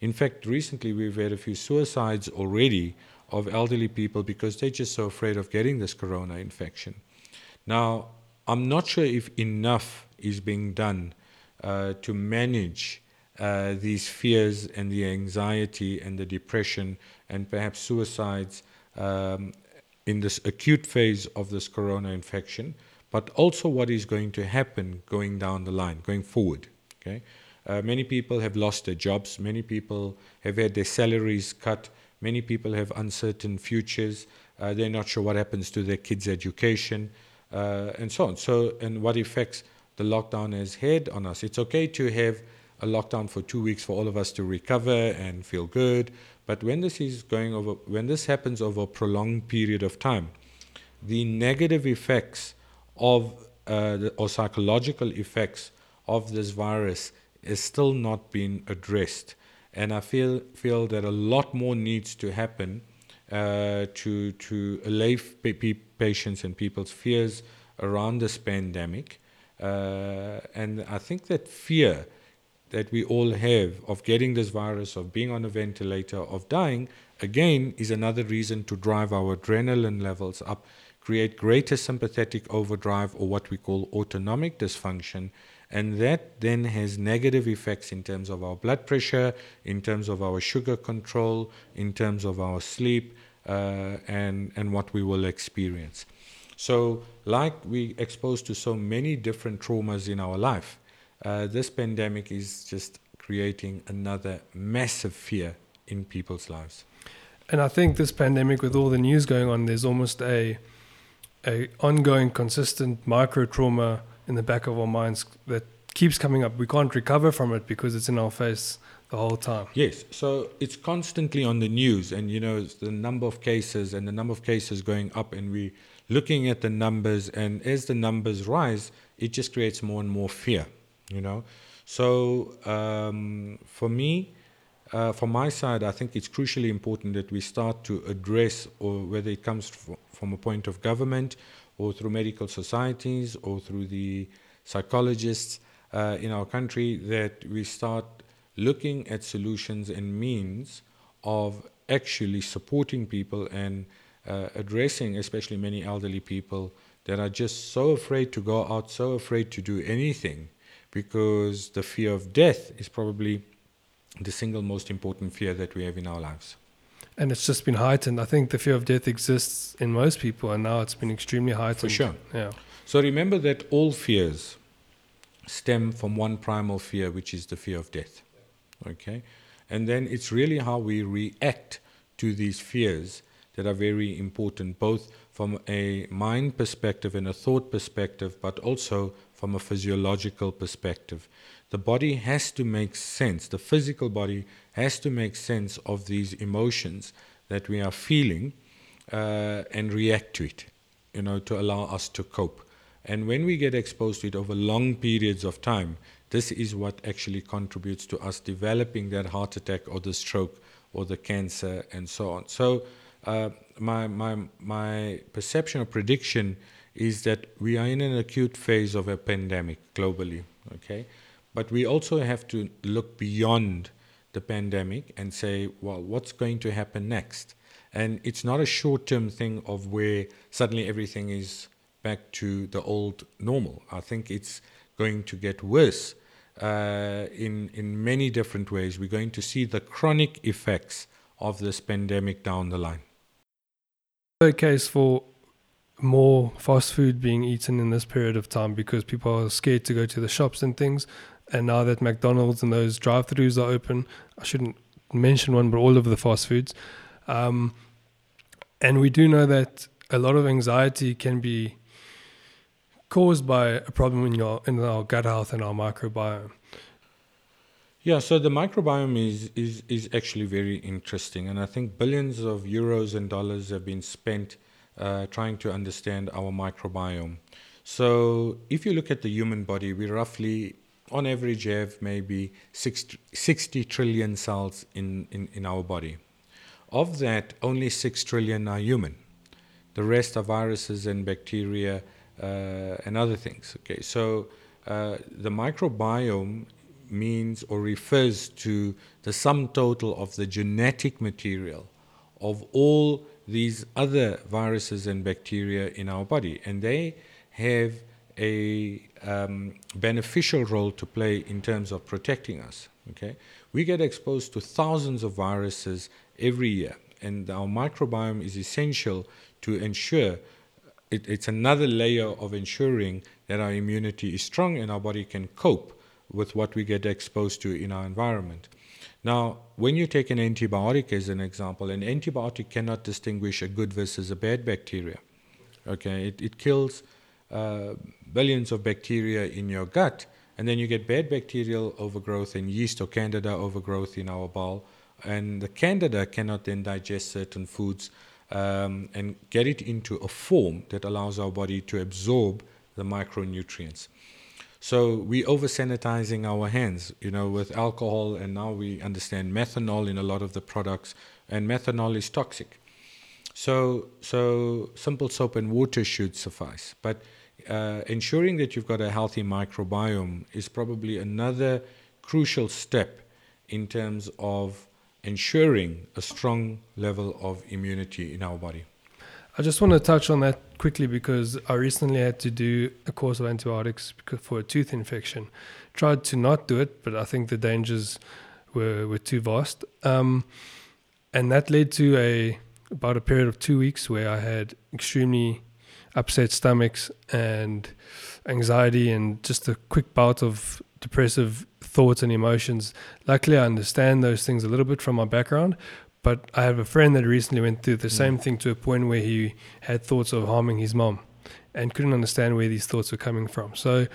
In fact, recently we've had a few suicides already of elderly people because they're just so afraid of getting this corona infection. Now, I'm not sure if enough is being done uh, to manage uh, these fears and the anxiety and the depression and perhaps suicides um, in this acute phase of this corona infection, but also what is going to happen going down the line, going forward. Okay, uh, many people have lost their jobs. Many people have had their salaries cut. Many people have uncertain futures. Uh, they're not sure what happens to their kids' education, uh, and so on. So, and what effects the lockdown has had on us. It's okay to have a lockdown for two weeks for all of us to recover and feel good. But when this is going over, when this happens over a prolonged period of time, the negative effects of uh, the, or psychological effects of this virus is still not being addressed. And I feel feel that a lot more needs to happen uh, to to allay pa- pa- patients and people's fears around this pandemic. Uh, and I think that fear that we all have of getting this virus, of being on a ventilator, of dying, again, is another reason to drive our adrenaline levels up, create greater sympathetic overdrive or what we call autonomic dysfunction. And that then has negative effects in terms of our blood pressure, in terms of our sugar control, in terms of our sleep, uh, and, and what we will experience. So, like we exposed to so many different traumas in our life, uh, this pandemic is just creating another massive fear in people's lives. And I think this pandemic, with all the news going on, there's almost a a ongoing, consistent micro trauma in the back of our minds that keeps coming up. We can't recover from it because it's in our face the whole time. Yes, so it's constantly on the news, and you know the number of cases and the number of cases going up, and we looking at the numbers, and as the numbers rise, it just creates more and more fear. You know, so um, for me, uh, from my side, I think it's crucially important that we start to address, or whether it comes from a point of government, or through medical societies, or through the psychologists uh, in our country, that we start looking at solutions and means of actually supporting people and uh, addressing, especially many elderly people that are just so afraid to go out, so afraid to do anything, because the fear of death is probably the single most important fear that we have in our lives. And it's just been heightened. I think the fear of death exists in most people, and now it's been extremely heightened. For sure. Yeah. So remember that all fears stem from one primal fear, which is the fear of death. Okay? And then it's really how we react to these fears that are very important, both from a mind perspective and a thought perspective, but also from a physiological perspective. The body has to make sense, the physical body has to make sense of these emotions that we are feeling uh, and react to it, you know, to allow us to cope. And when we get exposed to it over long periods of time, this is what actually contributes to us developing that heart attack or the stroke or the cancer and so on. So, uh, my, my, my perception or prediction is that we are in an acute phase of a pandemic globally, okay? But we also have to look beyond the pandemic and say, well, what's going to happen next? And it's not a short term thing of where suddenly everything is back to the old normal. I think it's going to get worse uh, in, in many different ways. We're going to see the chronic effects of this pandemic down the line. A case for more fast food being eaten in this period of time because people are scared to go to the shops and things. And now that McDonald's and those drive throughs are open, I shouldn't mention one, but all of the fast foods. Um, and we do know that a lot of anxiety can be caused by a problem in your in our gut health and our microbiome. Yeah, so the microbiome is, is, is actually very interesting, and I think billions of euros and dollars have been spent uh, trying to understand our microbiome. So, if you look at the human body, we roughly, on average, have maybe 60, 60 trillion cells in, in, in our body. Of that, only 6 trillion are human. The rest are viruses and bacteria uh, and other things. Okay, so uh, the microbiome means or refers to the sum total of the genetic material of all these other viruses and bacteria in our body, and they have a um, beneficial role to play in terms of protecting us. Okay, we get exposed to thousands of viruses every year, and our microbiome is essential to ensure it, it's another layer of ensuring that our immunity is strong and our body can cope with what we get exposed to in our environment. Now, when you take an antibiotic as an example, an antibiotic cannot distinguish a good versus a bad bacteria. Okay, it, it kills uh, billions of bacteria in your gut, and then you get bad bacterial overgrowth and yeast or candida overgrowth in our bowel, and the candida cannot then digest certain foods um, and get it into a form that allows our body to absorb the micronutrients. So we over sanitizing our hands, you know, with alcohol, and now we understand methanol in a lot of the products, and methanol is toxic. So, so simple soap and water should suffice. But uh, ensuring that you've got a healthy microbiome is probably another crucial step in terms of ensuring a strong level of immunity in our body. I just want to touch on that quickly because I recently had to do a course of antibiotics for a tooth infection. Tried to not do it, but I think the dangers were, were too vast. Um, and that led to a about a period of two weeks where I had extremely upset stomachs and anxiety and just a quick bout of depressive thoughts and emotions. Luckily, I understand those things a little bit from my background, but I have a friend that recently went through the mm. same thing to a point where he had thoughts of harming his mom and couldn't understand where these thoughts were coming from. So,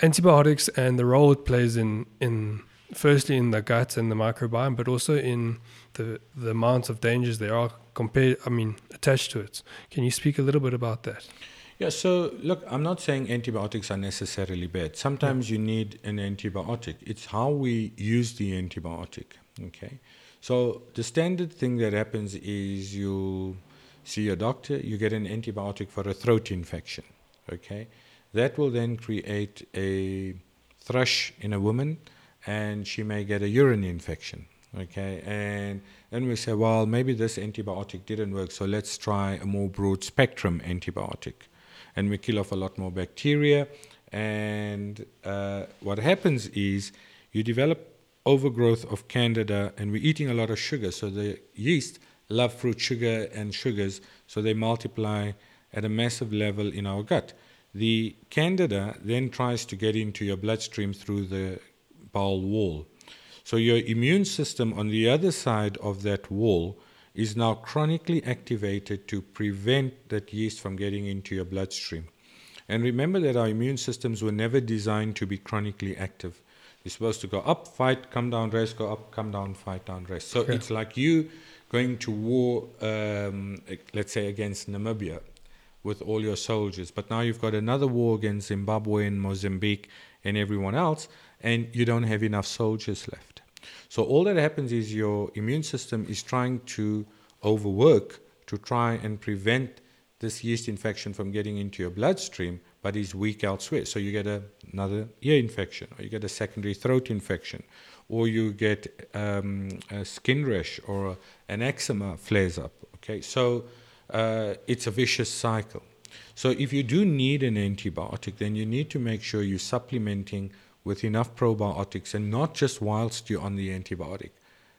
antibiotics and the role it plays in, in firstly in the gut and the microbiome, but also in the, the amount of dangers there are compared, I mean, attached to it. Can you speak a little bit about that? Yeah, so look, I'm not saying antibiotics are necessarily bad. Sometimes you need an antibiotic. It's how we use the antibiotic. Okay, so the standard thing that happens is you see a doctor, you get an antibiotic for a throat infection. Okay, that will then create a thrush in a woman, and she may get a urine infection. Okay, and then we say, well, maybe this antibiotic didn't work, so let's try a more broad spectrum antibiotic. And we kill off a lot more bacteria. And uh, what happens is you develop overgrowth of candida, and we're eating a lot of sugar. So the yeast love fruit sugar and sugars, so they multiply at a massive level in our gut. The candida then tries to get into your bloodstream through the bowel wall. So your immune system on the other side of that wall is now chronically activated to prevent that yeast from getting into your bloodstream. And remember that our immune systems were never designed to be chronically active. You're supposed to go up, fight, come down, rest, go up, come down, fight, down, rest. So Okay. it's like you going to war, um, let's say, against Namibia with all your soldiers. But now you've got another war against Zimbabwe and Mozambique and everyone else, and you don't have enough soldiers left. So all that happens is your immune system is trying to overwork to try and prevent this yeast infection from getting into your bloodstream, but is weak elsewhere. So you get a, another ear infection, or you get a secondary throat infection, or you get um, a skin rash or a, an eczema flares up. Okay, so uh, it's a vicious cycle. So if you do need an antibiotic, then you need to make sure you're supplementing with enough probiotics and not just whilst you're on the antibiotic,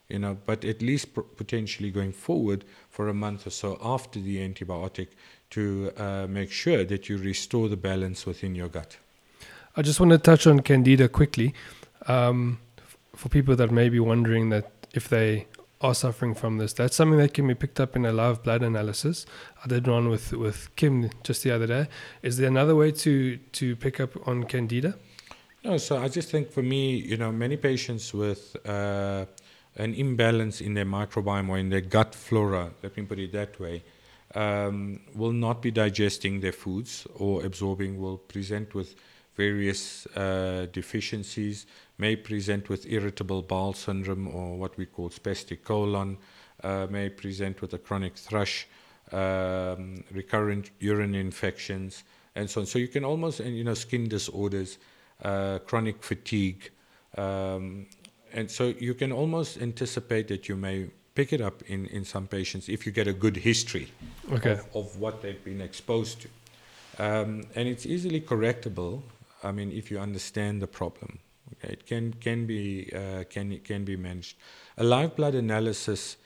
you know, but at least potentially going forward for a month or so after the antibiotic to uh, make sure that you restore the balance within your gut. I just want to touch on candida quickly. Um, for people that may be wondering that if they are suffering from this, that's something that can be picked up in a live blood analysis. I did one with, with Kim just the other day. Is there another way to, to pick up on candida? No, so I just think for me, you know, many patients with uh, an imbalance in their microbiome or in their gut flora, let me put it that way, um, will not be digesting their foods or absorbing, will present with various uh, deficiencies, may present with irritable bowel syndrome or what we call spastic colon, uh, may present with a chronic thrush, um, recurrent urine infections, and so on. So you can almost, you know, skin disorders, uh, chronic fatigue, um, and so you can almost anticipate that you may pick it up in, in some patients if you get a good history Okay. of, of what they've been exposed to. Um, and it's easily correctable. I mean, if you understand the problem, okay, it can can be uh, can can be managed. A live blood analysis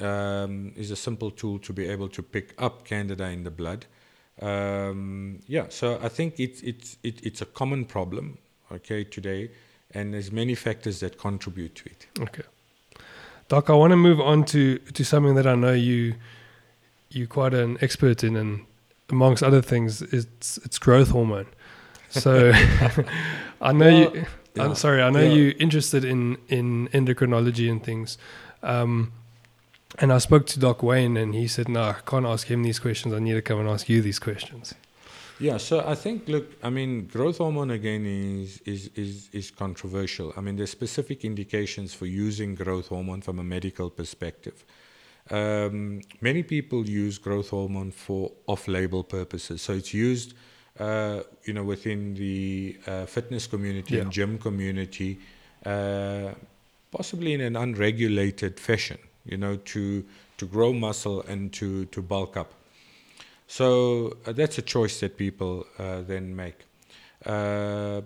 um, is a simple tool to be able to pick up candida in the blood. Um, yeah, so I think it's it's it, it's a common problem, okay, today, and there's many factors that contribute to it. Okay. Doc, I want to move on to, to something that I know you you're quite an expert in, and amongst other things, it's it's growth hormone. So I know you. Well, I'm sorry, I know Yeah. you're interested in in endocrinology and things. Um, and I spoke to Doc Wayne, and he said, "No, I can't ask him these questions. I need to come and ask you these questions." Yeah, so I think, look, I mean, growth hormone again is, is, is, is controversial. I mean, there's specific indications for using growth hormone from a medical perspective. Um, many people use growth hormone for off-label purposes. So it's used, uh, you know, within the uh, fitness community Yeah. and gym community, uh, possibly in an unregulated fashion, you know, to, to grow muscle and to, to bulk up. So uh, that's a choice that people uh, then make. Uh,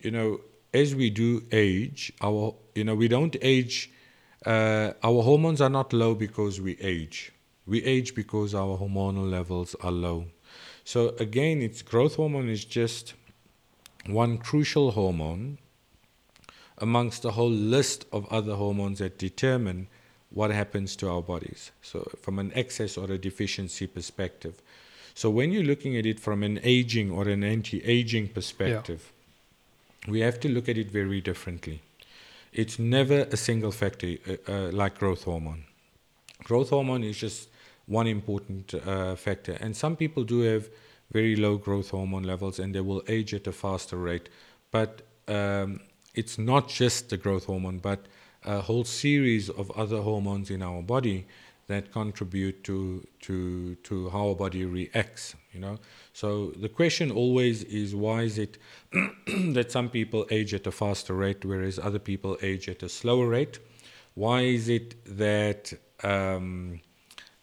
you know, as we do age, our you know we don't age. Uh, our hormones are not low because we age. We age because our hormonal levels are low. So again, it's growth hormone is just one crucial hormone amongst a whole list of other hormones that determine what happens to our bodies. So, from an excess or a deficiency perspective. So, when you're looking at it from an aging or an anti aging perspective, we have to look at it very differently. It's never a single factor uh, uh, like growth hormone. Growth hormone is just one important uh, factor. And some people do have very low growth hormone levels and they will age at a faster rate. But um, it's not just the growth hormone, but a whole series of other hormones in our body that contribute to to to how our body reacts you know? So the question always is why is it that some people age at a faster rate whereas other people age at a slower rate? Why is it that um,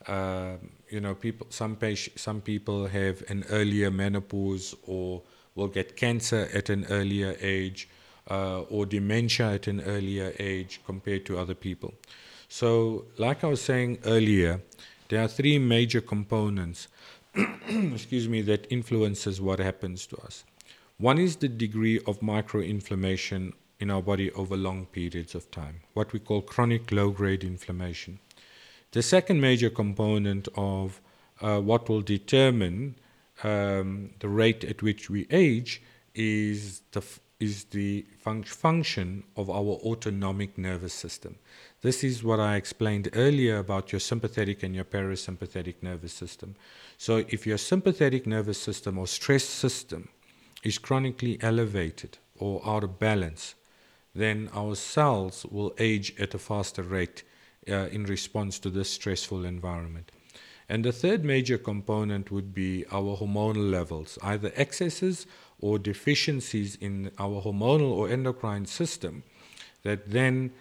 uh, you know people some some people have an earlier menopause or will get cancer at an earlier age uh, or dementia at an earlier age compared to other people so, like I was saying earlier, there are three major components, excuse me, that influences what happens to us. One is the degree of microinflammation in our body over long periods of time, what we call chronic low-grade inflammation. The second major component of uh, what will determine um, the rate at which we age is the is the fun- function of our autonomic nervous system. This is what I explained earlier about your sympathetic and your parasympathetic nervous system. So, if your sympathetic nervous system or stress system is chronically elevated or out of balance, then our cells will age at a faster rate uh, in response to this stressful environment. And the third major component would be our hormonal levels, either excesses or deficiencies in our hormonal or endocrine system that then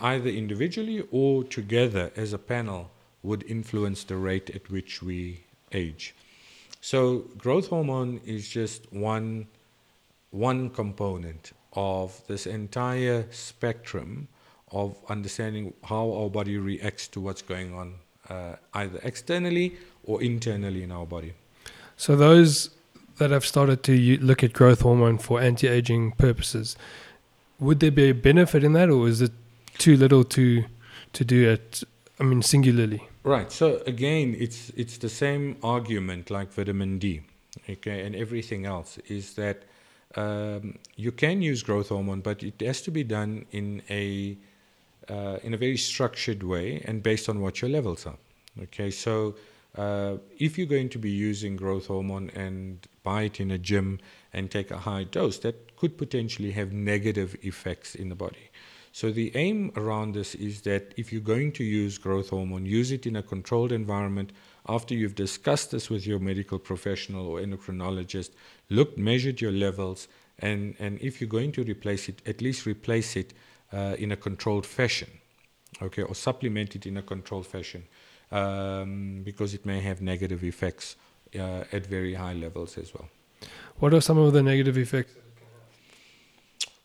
either individually or together as a panel, would influence the rate at which we age. So, growth hormone is just one, one component of this entire spectrum of understanding how our body reacts to what's going on, uh, either externally or internally in our body. So, those that have started to look at growth hormone for anti aging purposes, would there be a benefit in that, or is it too little to to do it. I mean, singularly. Right. So again, it's it's the same argument like vitamin D, okay, and everything else is that um, you can use growth hormone, but it has to be done in a uh, in a very structured way and based on what your levels are. Okay, so uh, if you're going to be using growth hormone and buy it in a gym and take a high dose, that could potentially have negative effects in the body. So the aim around this is that if you're going to use growth hormone, use it in a controlled environment after you've discussed this with your medical professional or endocrinologist, looked, measured your levels, and, and if you're going to replace it, at least replace it uh, in a controlled fashion, okay, or supplement it in a controlled fashion, um, because it may have negative effects uh, at very high levels as well. What are some of the negative effects?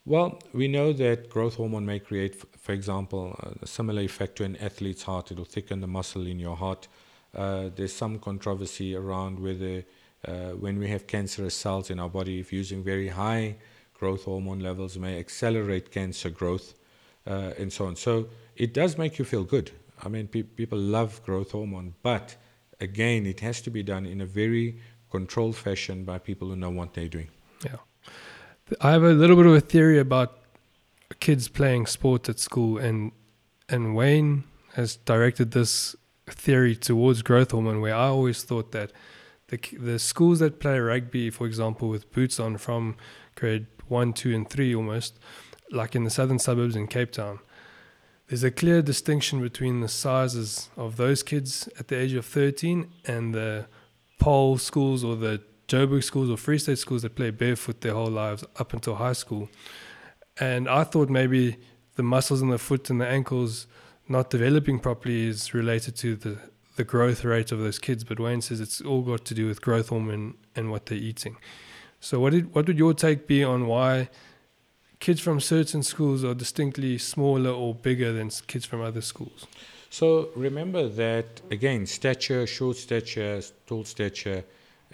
Well, we know that growth hormone may create, for example, a similar effect to an athlete's heart. It'll thicken the muscle in your heart. Uh, there's some controversy around whether, uh, when we have cancerous cells in our body, if using very high growth hormone levels may accelerate cancer growth, uh, and so on. So it does make you feel good. I mean, pe- people love growth hormone, but again, it has to be done in a very controlled fashion by people who know what they're doing. Yeah. I have a little bit of a theory about kids playing sports at school, and and Wayne has directed this theory towards growth hormone. Where I always thought that the the schools that play rugby, for example, with boots on from grade one, two, and three, almost like in the southern suburbs in Cape Town, there's a clear distinction between the sizes of those kids at the age of 13 and the Paarl schools or the Joburg schools or Free State schools that play barefoot their whole lives up until high school. And I thought maybe the muscles in the foot and the ankles not developing properly is related to the, the growth rate of those kids. But Wayne says it's all got to do with growth hormone and what they're eating. So what did what would your take be on why kids from certain schools are distinctly smaller or bigger than kids from other schools? So remember that again, stature, short stature, tall stature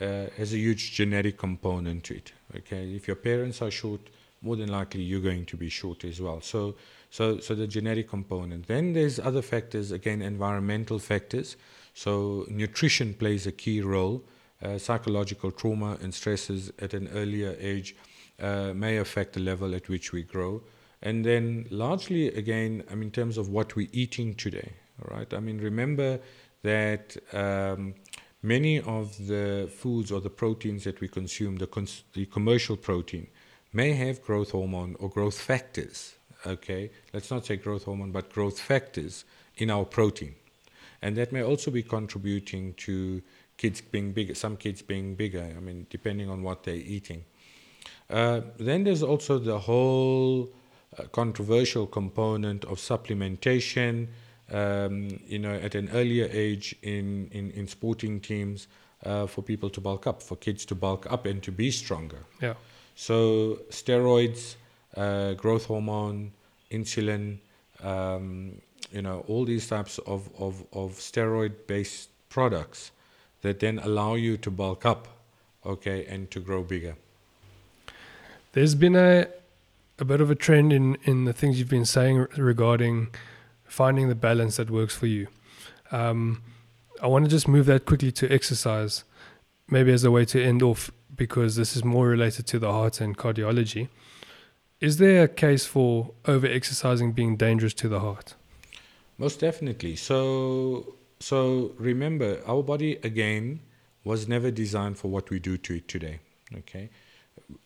uh, has a huge genetic component to it. Okay, if your parents are short, more than likely you're going to be short as well. So, so, so the genetic component. Then there's other factors. Again, environmental factors. So nutrition plays a key role. Uh, psychological trauma and stresses at an earlier age uh, may affect the level at which we grow. And then, largely, again, I mean, in terms of what we're eating today, all right? I mean, remember that um, many of the foods or the proteins that we consume, the, cons- the commercial protein, may have growth hormone or growth factors okay, let's not say growth hormone, but growth factors in our protein. And that may also be contributing to kids being bigger, some kids being bigger, I mean, depending on what they're eating. Uh, then there's also the whole uh, controversial component of supplementation, um, you know, at an earlier age in, in, in sporting teams uh, for people to bulk up, for kids to bulk up and to be stronger. Yeah. So steroids, uh, growth hormone, insulin, um, you know, all these types of, of, of steroid-based products that then allow you to bulk up, okay, and to grow bigger. There's been a a bit of a trend in in the things you've been saying regarding finding the balance that works for you. Um, I want to just move that quickly to exercise, maybe as a way to end off because this is more related to the heart and cardiology. Is there a case for over exercising being dangerous to the heart? Most definitely. So, so remember, our body again was never designed for what we do to it today. Okay,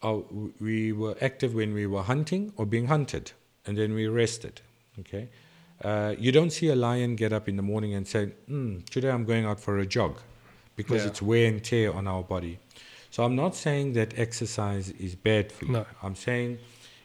our, we were active when we were hunting or being hunted, and then we rested. Okay, uh, you don't see a lion get up in the morning and say, mm, "Today I'm going out for a jog," because Yeah. it's wear and tear on our body. So I'm not saying that exercise is bad for you. No. I'm saying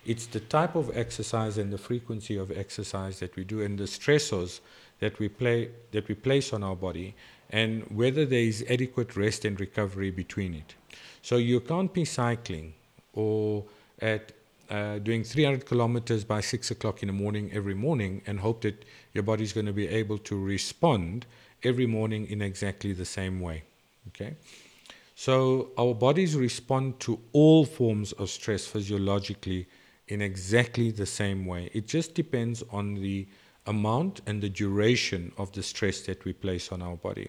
it's the type of exercise and the frequency of exercise that we do and the stressors that we play that we place on our body and whether there is adequate rest and recovery between it. So you can't be cycling or at uh, doing 300 kilometers by six o'clock in the morning every morning and hope that your body's going to be able to respond every morning in exactly the same way. Okay. So our bodies respond to all forms of stress physiologically in exactly the same way. It just depends on the amount and the duration of the stress that we place on our body.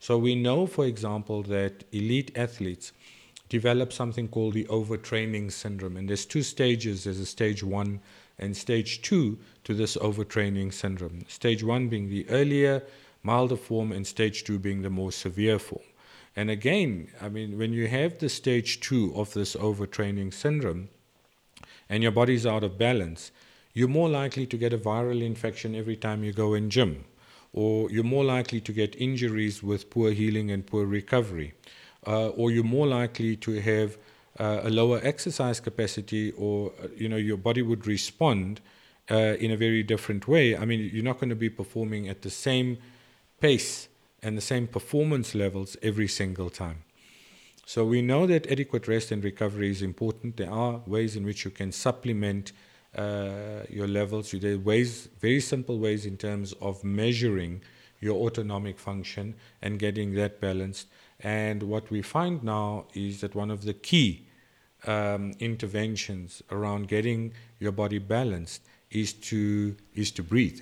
So we know, for example, that elite athletes develop something called the overtraining syndrome. And there's two stages there's a stage one and stage two to this overtraining syndrome. Stage one being the earlier, milder form, and stage two being the more severe form. And again, I mean, when you have the stage two of this overtraining syndrome and your body's out of balance, you're more likely to get a viral infection every time you go in gym, or you're more likely to get injuries with poor healing and poor recovery, uh, or you're more likely to have uh, a lower exercise capacity, or uh, you know your body would respond uh, in a very different way. I mean, you're not going to be performing at the same pace and the same performance levels every single time. So we know that adequate rest and recovery is important. There are ways in which you can supplement uh, your levels. There are ways, very simple ways in terms of measuring your autonomic function and getting that balanced. And what we find now is that one of the key um, interventions around getting your body balanced is to is to breathe.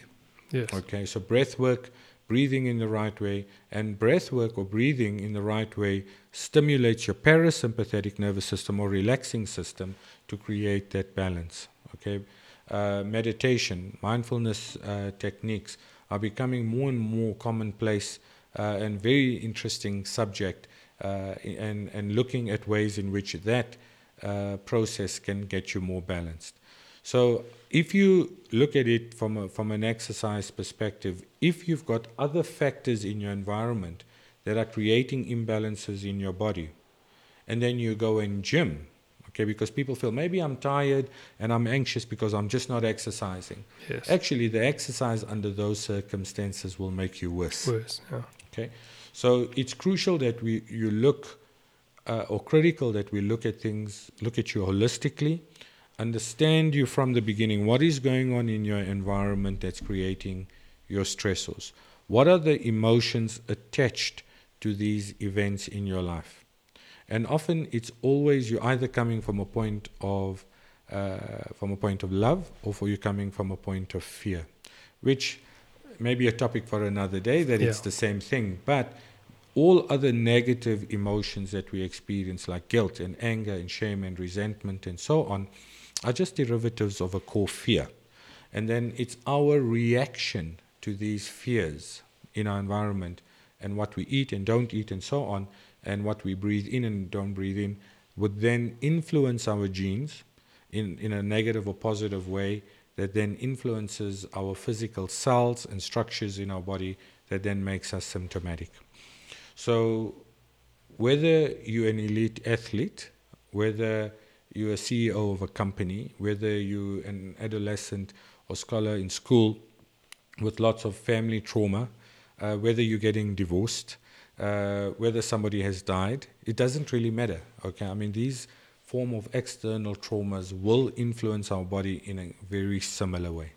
Yes. Okay, so breath work, breathing in the right way, and breath work or breathing in the right way stimulates your parasympathetic nervous system or relaxing system to create that balance. Okay, uh, meditation, mindfulness uh, techniques are becoming more and more commonplace and very interesting subject, uh, and and looking at ways in which that uh, process can get you more balanced. So if you look at it from a, from an exercise perspective, if you've got other factors in your environment that are creating imbalances in your body, and then you go and gym, okay, because people feel maybe I'm tired and I'm anxious because I'm just not exercising. Yes. Actually, the exercise under those circumstances will make you worse. Worse. Yeah. Okay, so it's crucial that we you look, uh, or critical that we look at things, look at you holistically, understand you from the beginning. What is going on in your environment that's creating your stressors? What are the emotions attached to these events in your life? And often it's always you're either coming from a point of uh, from a point of love or for you coming from a point of fear, which may be a topic for another day. That it's the same thing, but all other negative emotions that we experience, like guilt and anger and shame and resentment and so on, are just derivatives of a core fear. And then it's our reaction to these fears in our environment and what we eat and don't eat and so on, and what we breathe in and don't breathe in, would then influence our genes in, in a negative or positive way that then influences our physical cells and structures in our body that then makes us symptomatic. So, whether you're an elite athlete, whether you're a CEO of a company, whether you're an adolescent or scholar in school with lots of family trauma, uh, whether you're getting divorced, uh, whether somebody has died, it doesn't really matter. Okay, I mean these form of external traumas will influence our body in a very similar way.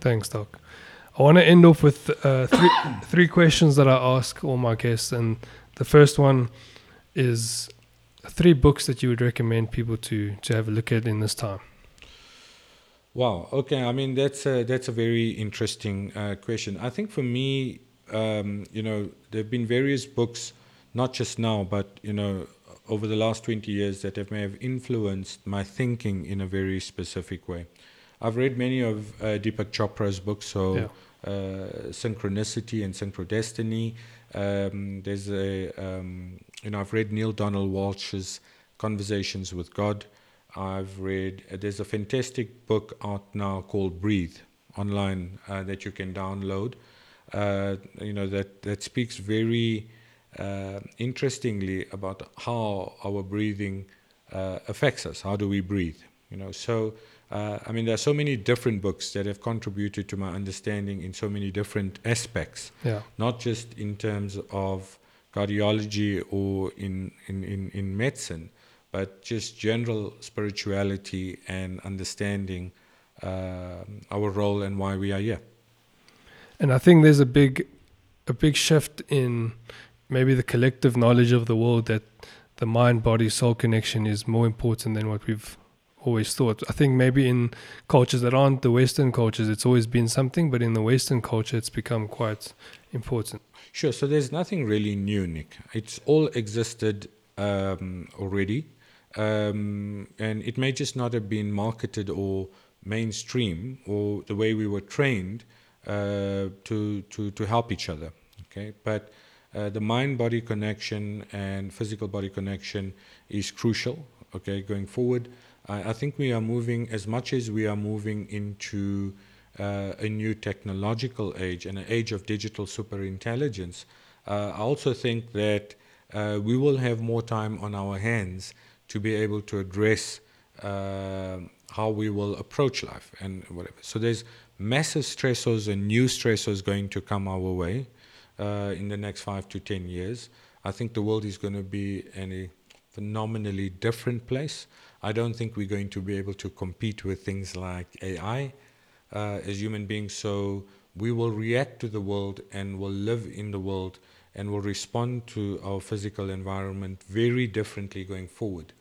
Thanks, Doc. I want to end off with uh, three, three questions that I ask all my guests. And the first one is three books that you would recommend people to, to have a look at in this time. Wow. Okay. I mean, that's a, that's a very interesting uh, question. I think for me, um, you know, there have been various books, not just now, but you know, over the last 20 years that have may have influenced my thinking in a very specific way. I've read many of uh, Deepak Chopra's books, so yeah. uh, Synchronicity and Synchrodestiny. Um, there's a, um, you know, I've read Neale Donald Walsch's Conversations with God. I've read, uh, there's a fantastic book out now called Breathe online uh, that you can download. Uh, you know, that, that speaks very uh, interestingly about how our breathing uh, affects us. How do we breathe? You know, so uh, I mean, there are so many different books that have contributed to my understanding in so many different aspects. Yeah. Not just in terms of cardiology or in, in, in, in medicine, but just general spirituality and understanding uh, our role and why we are here. And I think there's a big, a big shift in maybe the collective knowledge of the world that the mind body soul connection is more important than what we've always thought. I think maybe in cultures that aren't the Western cultures, it's always been something, but in the Western culture, it's become quite important. Sure. So there's nothing really new, Nick. It's all existed um, already, um, and it may just not have been marketed or mainstream or the way we were trained uh, to to to help each other. Okay, but uh, the mind body connection and physical body connection is crucial. Okay, going forward, I, think we are moving as much as we are moving into uh, a new technological age and an age of digital superintelligence. Uh, I also think that uh, we will have more time on our hands to be able to address uh, how we will approach life and whatever. So there's massive stressors and new stressors going to come our way uh, in the next five to ten years. I think the world is going to be a phenomenally different place. I don't think we're going to be able to compete with things like AI uh, as human beings. So we will react to the world and will live in the world and will respond to our physical environment very differently going forward.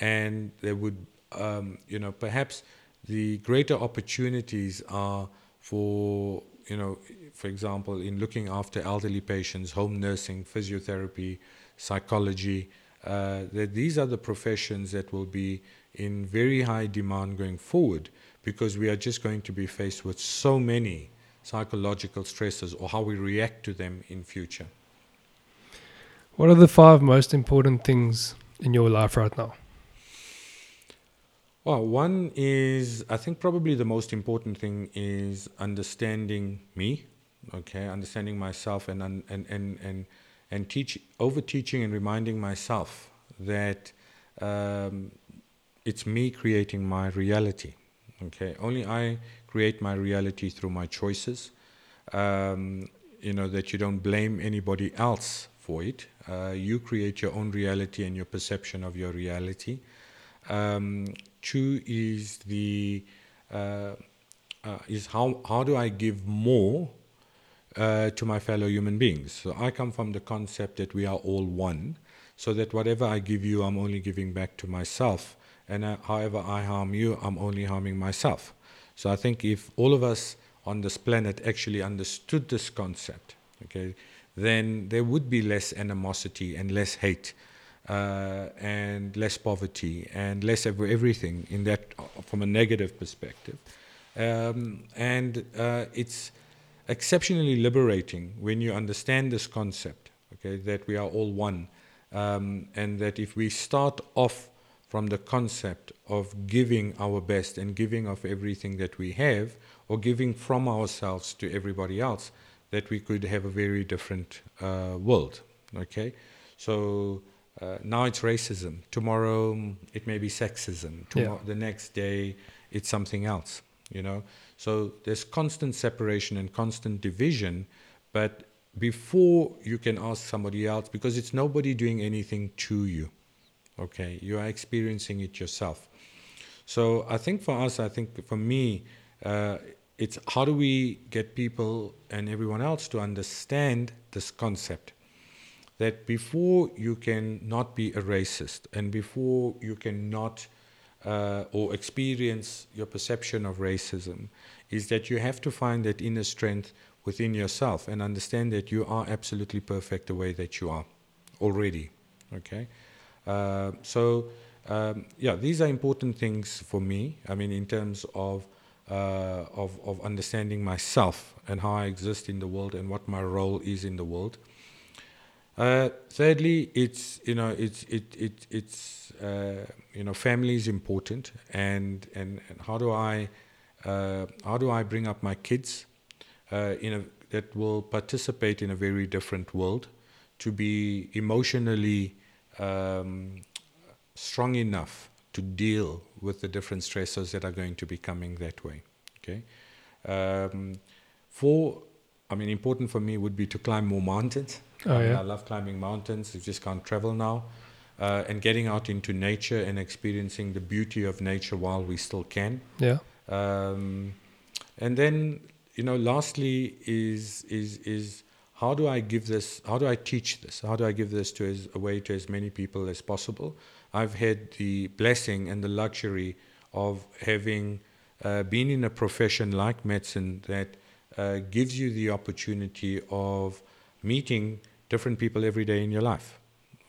And there would, um, you know, perhaps the greater opportunities are for you know, for example, in looking after elderly patients, home nursing, physiotherapy, psychology, uh, that these are the professions that will be in very high demand going forward because we are just going to be faced with so many psychological stresses or how we react to them in future. What are the five most important things in your life right now? Well, one is, I think probably the most important thing is understanding me, okay, understanding myself and, and, and, and, and teach, over teaching and reminding myself that um, it's me creating my reality, okay. Only I create my reality through my choices. Um, you know, that you don't blame anybody else for it. Uh, you create your own reality and your perception of your reality. Um, two is the uh, uh, is how how do I give more uh, to my fellow human beings? So I come from the concept that we are all one, so that whatever I give you, I'm only giving back to myself, and uh, however I harm you, I'm only harming myself. So I think if all of us on this planet actually understood this concept, okay, then there would be less animosity and less hate uh, and less poverty and less everything in that from a negative perspective. Um, and uh, it's exceptionally liberating when you understand this concept, okay, that we are all one, um, and that if we start off from the concept of giving our best and giving of everything that we have, or giving from ourselves to everybody else, that we could have a very different uh, world. Okay, so uh, now it's racism. Tomorrow it may be sexism. Tomorrow, Yeah. The next day it's something else. You know, so there's constant separation and constant division. But before you can ask somebody else, because it's nobody doing anything to you. Okay, you are experiencing it yourself. So I think for us, I think for me, uh, it's how do we get people and everyone else to understand this concept that before you can not be a racist and before you can not uh, or experience your perception of racism is that you have to find that inner strength within yourself and understand that you are absolutely perfect the way that you are already okay uh, so um, yeah these are important things for me i mean in terms of uh, of, of understanding myself and how I exist in the world and what my role is in the world. Uh, thirdly, it's you know it's it it it's uh, you know family is important and and, and how do I uh, how do I bring up my kids uh, in a that will participate in a very different world to be emotionally um, strong enough to deal with the different stressors that are going to be coming that way. Okay, um, for I mean, important for me would be to climb more mountains. Oh, I, mean. I love climbing mountains. You just can't travel now, uh, and getting out into nature and experiencing the beauty of nature while we still can. Yeah. Um, and then, you know, lastly is is is how do I give this? How do I teach this? How do I give this to as away to as many people as possible? I've had the blessing and the luxury of having uh, been in a profession like medicine that uh, gives you the opportunity of meeting different people every day in your life.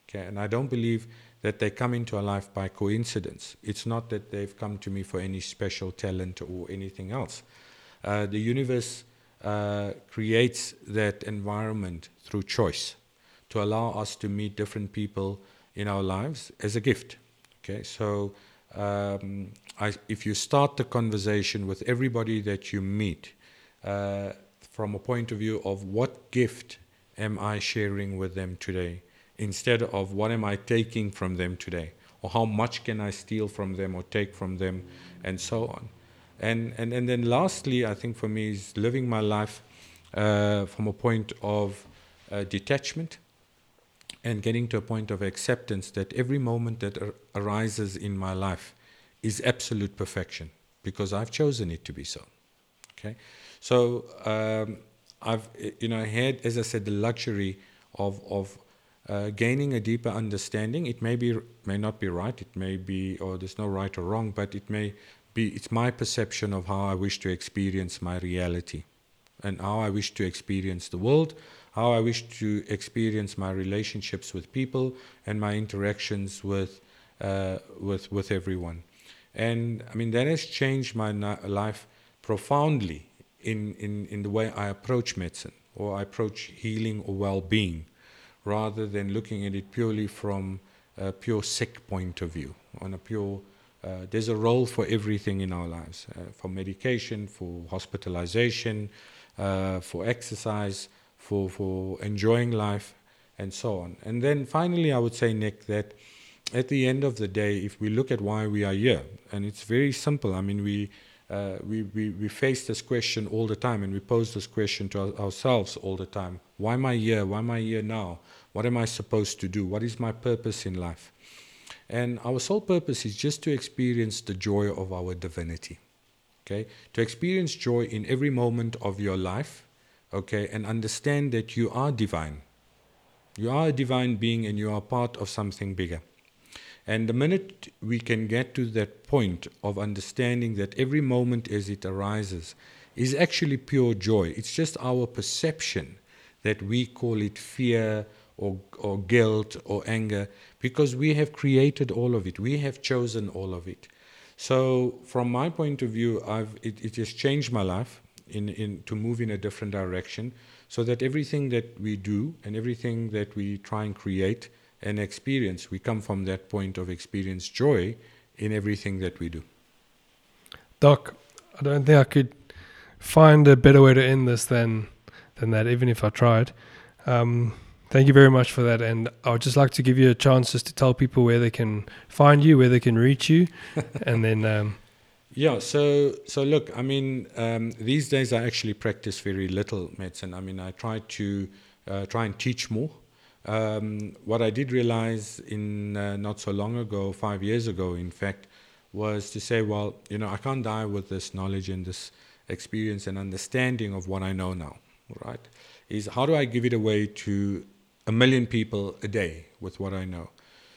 Okay, and I don't believe that they come into our life by coincidence. It's not that they've come to me for any special talent or anything else. Uh, the universe uh, creates that environment through choice to allow us to meet different people in our lives as a gift. Okay, so um, I, if you start the conversation with everybody that you meet uh, from a point of view of what gift am I sharing with them today, instead of what am I taking from them today, or how much can I steal from them or take from them, and so on. And, and, and then lastly, I think for me is living my life uh, from a point of uh, detachment and getting to a point of acceptance that every moment that ar- arises in my life is absolute perfection because I've chosen it to be so. Okay, so um, I've you know had, as I said, the luxury of of uh, gaining a deeper understanding. It may be may not be right. It may be or there's no right or wrong, but it may be. It's my perception of how I wish to experience my reality, and how I wish to experience the world, how I wish to experience my relationships with people and my interactions with uh, with with everyone. And I mean that has changed my life profoundly in, in, in the way I approach medicine or I approach healing or well-being, rather than looking at it purely from a pure sick point of view. On a pure, uh, there's a role for everything in our lives, uh, for medication, for hospitalization, uh, for exercise, for for enjoying life, and so on. And then finally, I would say, Nick, that at the end of the day, if we look at why we are here, and it's very simple. I mean, we uh, we, we we face this question all the time, and we pose this question to our, ourselves all the time: Why am I here? Why am I here now? What am I supposed to do? What is my purpose in life? And our sole purpose is just to experience the joy of our divinity. Okay, to experience joy in every moment of your life. Okay, and understand that you are divine. You are a divine being, and you are part of something bigger. And the minute we can get to that point of understanding that every moment as it arises is actually pure joy, it's just our perception that we call it fear or, or guilt or anger because we have created all of it, we have chosen all of it. So, from my point of view, I've, it, it has changed my life in, in, to move in a different direction so that everything that we do and everything that we try and create and experience, we come from that point of experience joy in everything that we do. Doc, I don't think I could find a better way to end this than than that, even if I tried. Um, thank you very much for that, and I would just like to give you a chance just to tell people where they can find you, where they can reach you, and then. Um, yeah, so so look, I mean, um, these days I actually practice very little medicine. I mean, I try to uh, try and teach more. Um, what I did realize in uh, not so long ago, five years ago, in fact, was to say, well, you know, I can't die with this knowledge and this experience and understanding of what I know now, right? Is how do I give it away to a million people a day with what I know?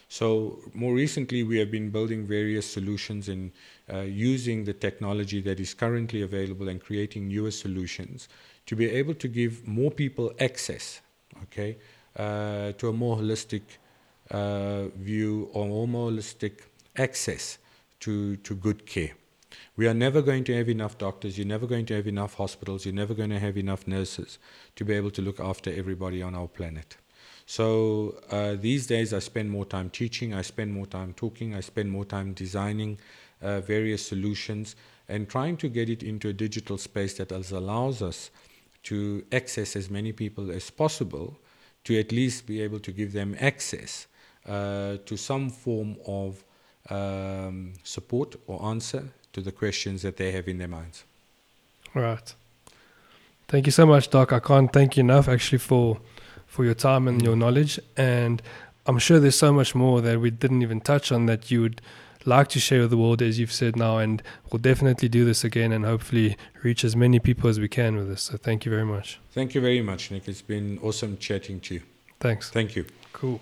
So more recently, we have been building various solutions and uh, using the technology that is currently available and creating newer solutions to be able to give more people access, okay, uh, to a more holistic uh, view or more holistic access to, to good care. We are never going to have enough doctors, you're never going to have enough hospitals, you're never going to have enough nurses to be able to look after everybody on our planet. So uh, these days, I spend more time teaching, I spend more time talking, I spend more time designing uh, various solutions and trying to get it into a digital space that allows us to access as many people as possible to at least be able to give them access uh, to some form of um, support or answer to the questions that they have in their minds. Right. Thank you so much, Doc. I can't thank you enough actually for for your time and your knowledge. And I'm sure there's so much more that we didn't even touch on that you would like to share with the world, as you've said now. And we'll definitely do this again and hopefully reach as many people as we can with this. So thank you very much. Thank you very much, Nick. It's been awesome chatting to you. Thanks. Thank you. Cool.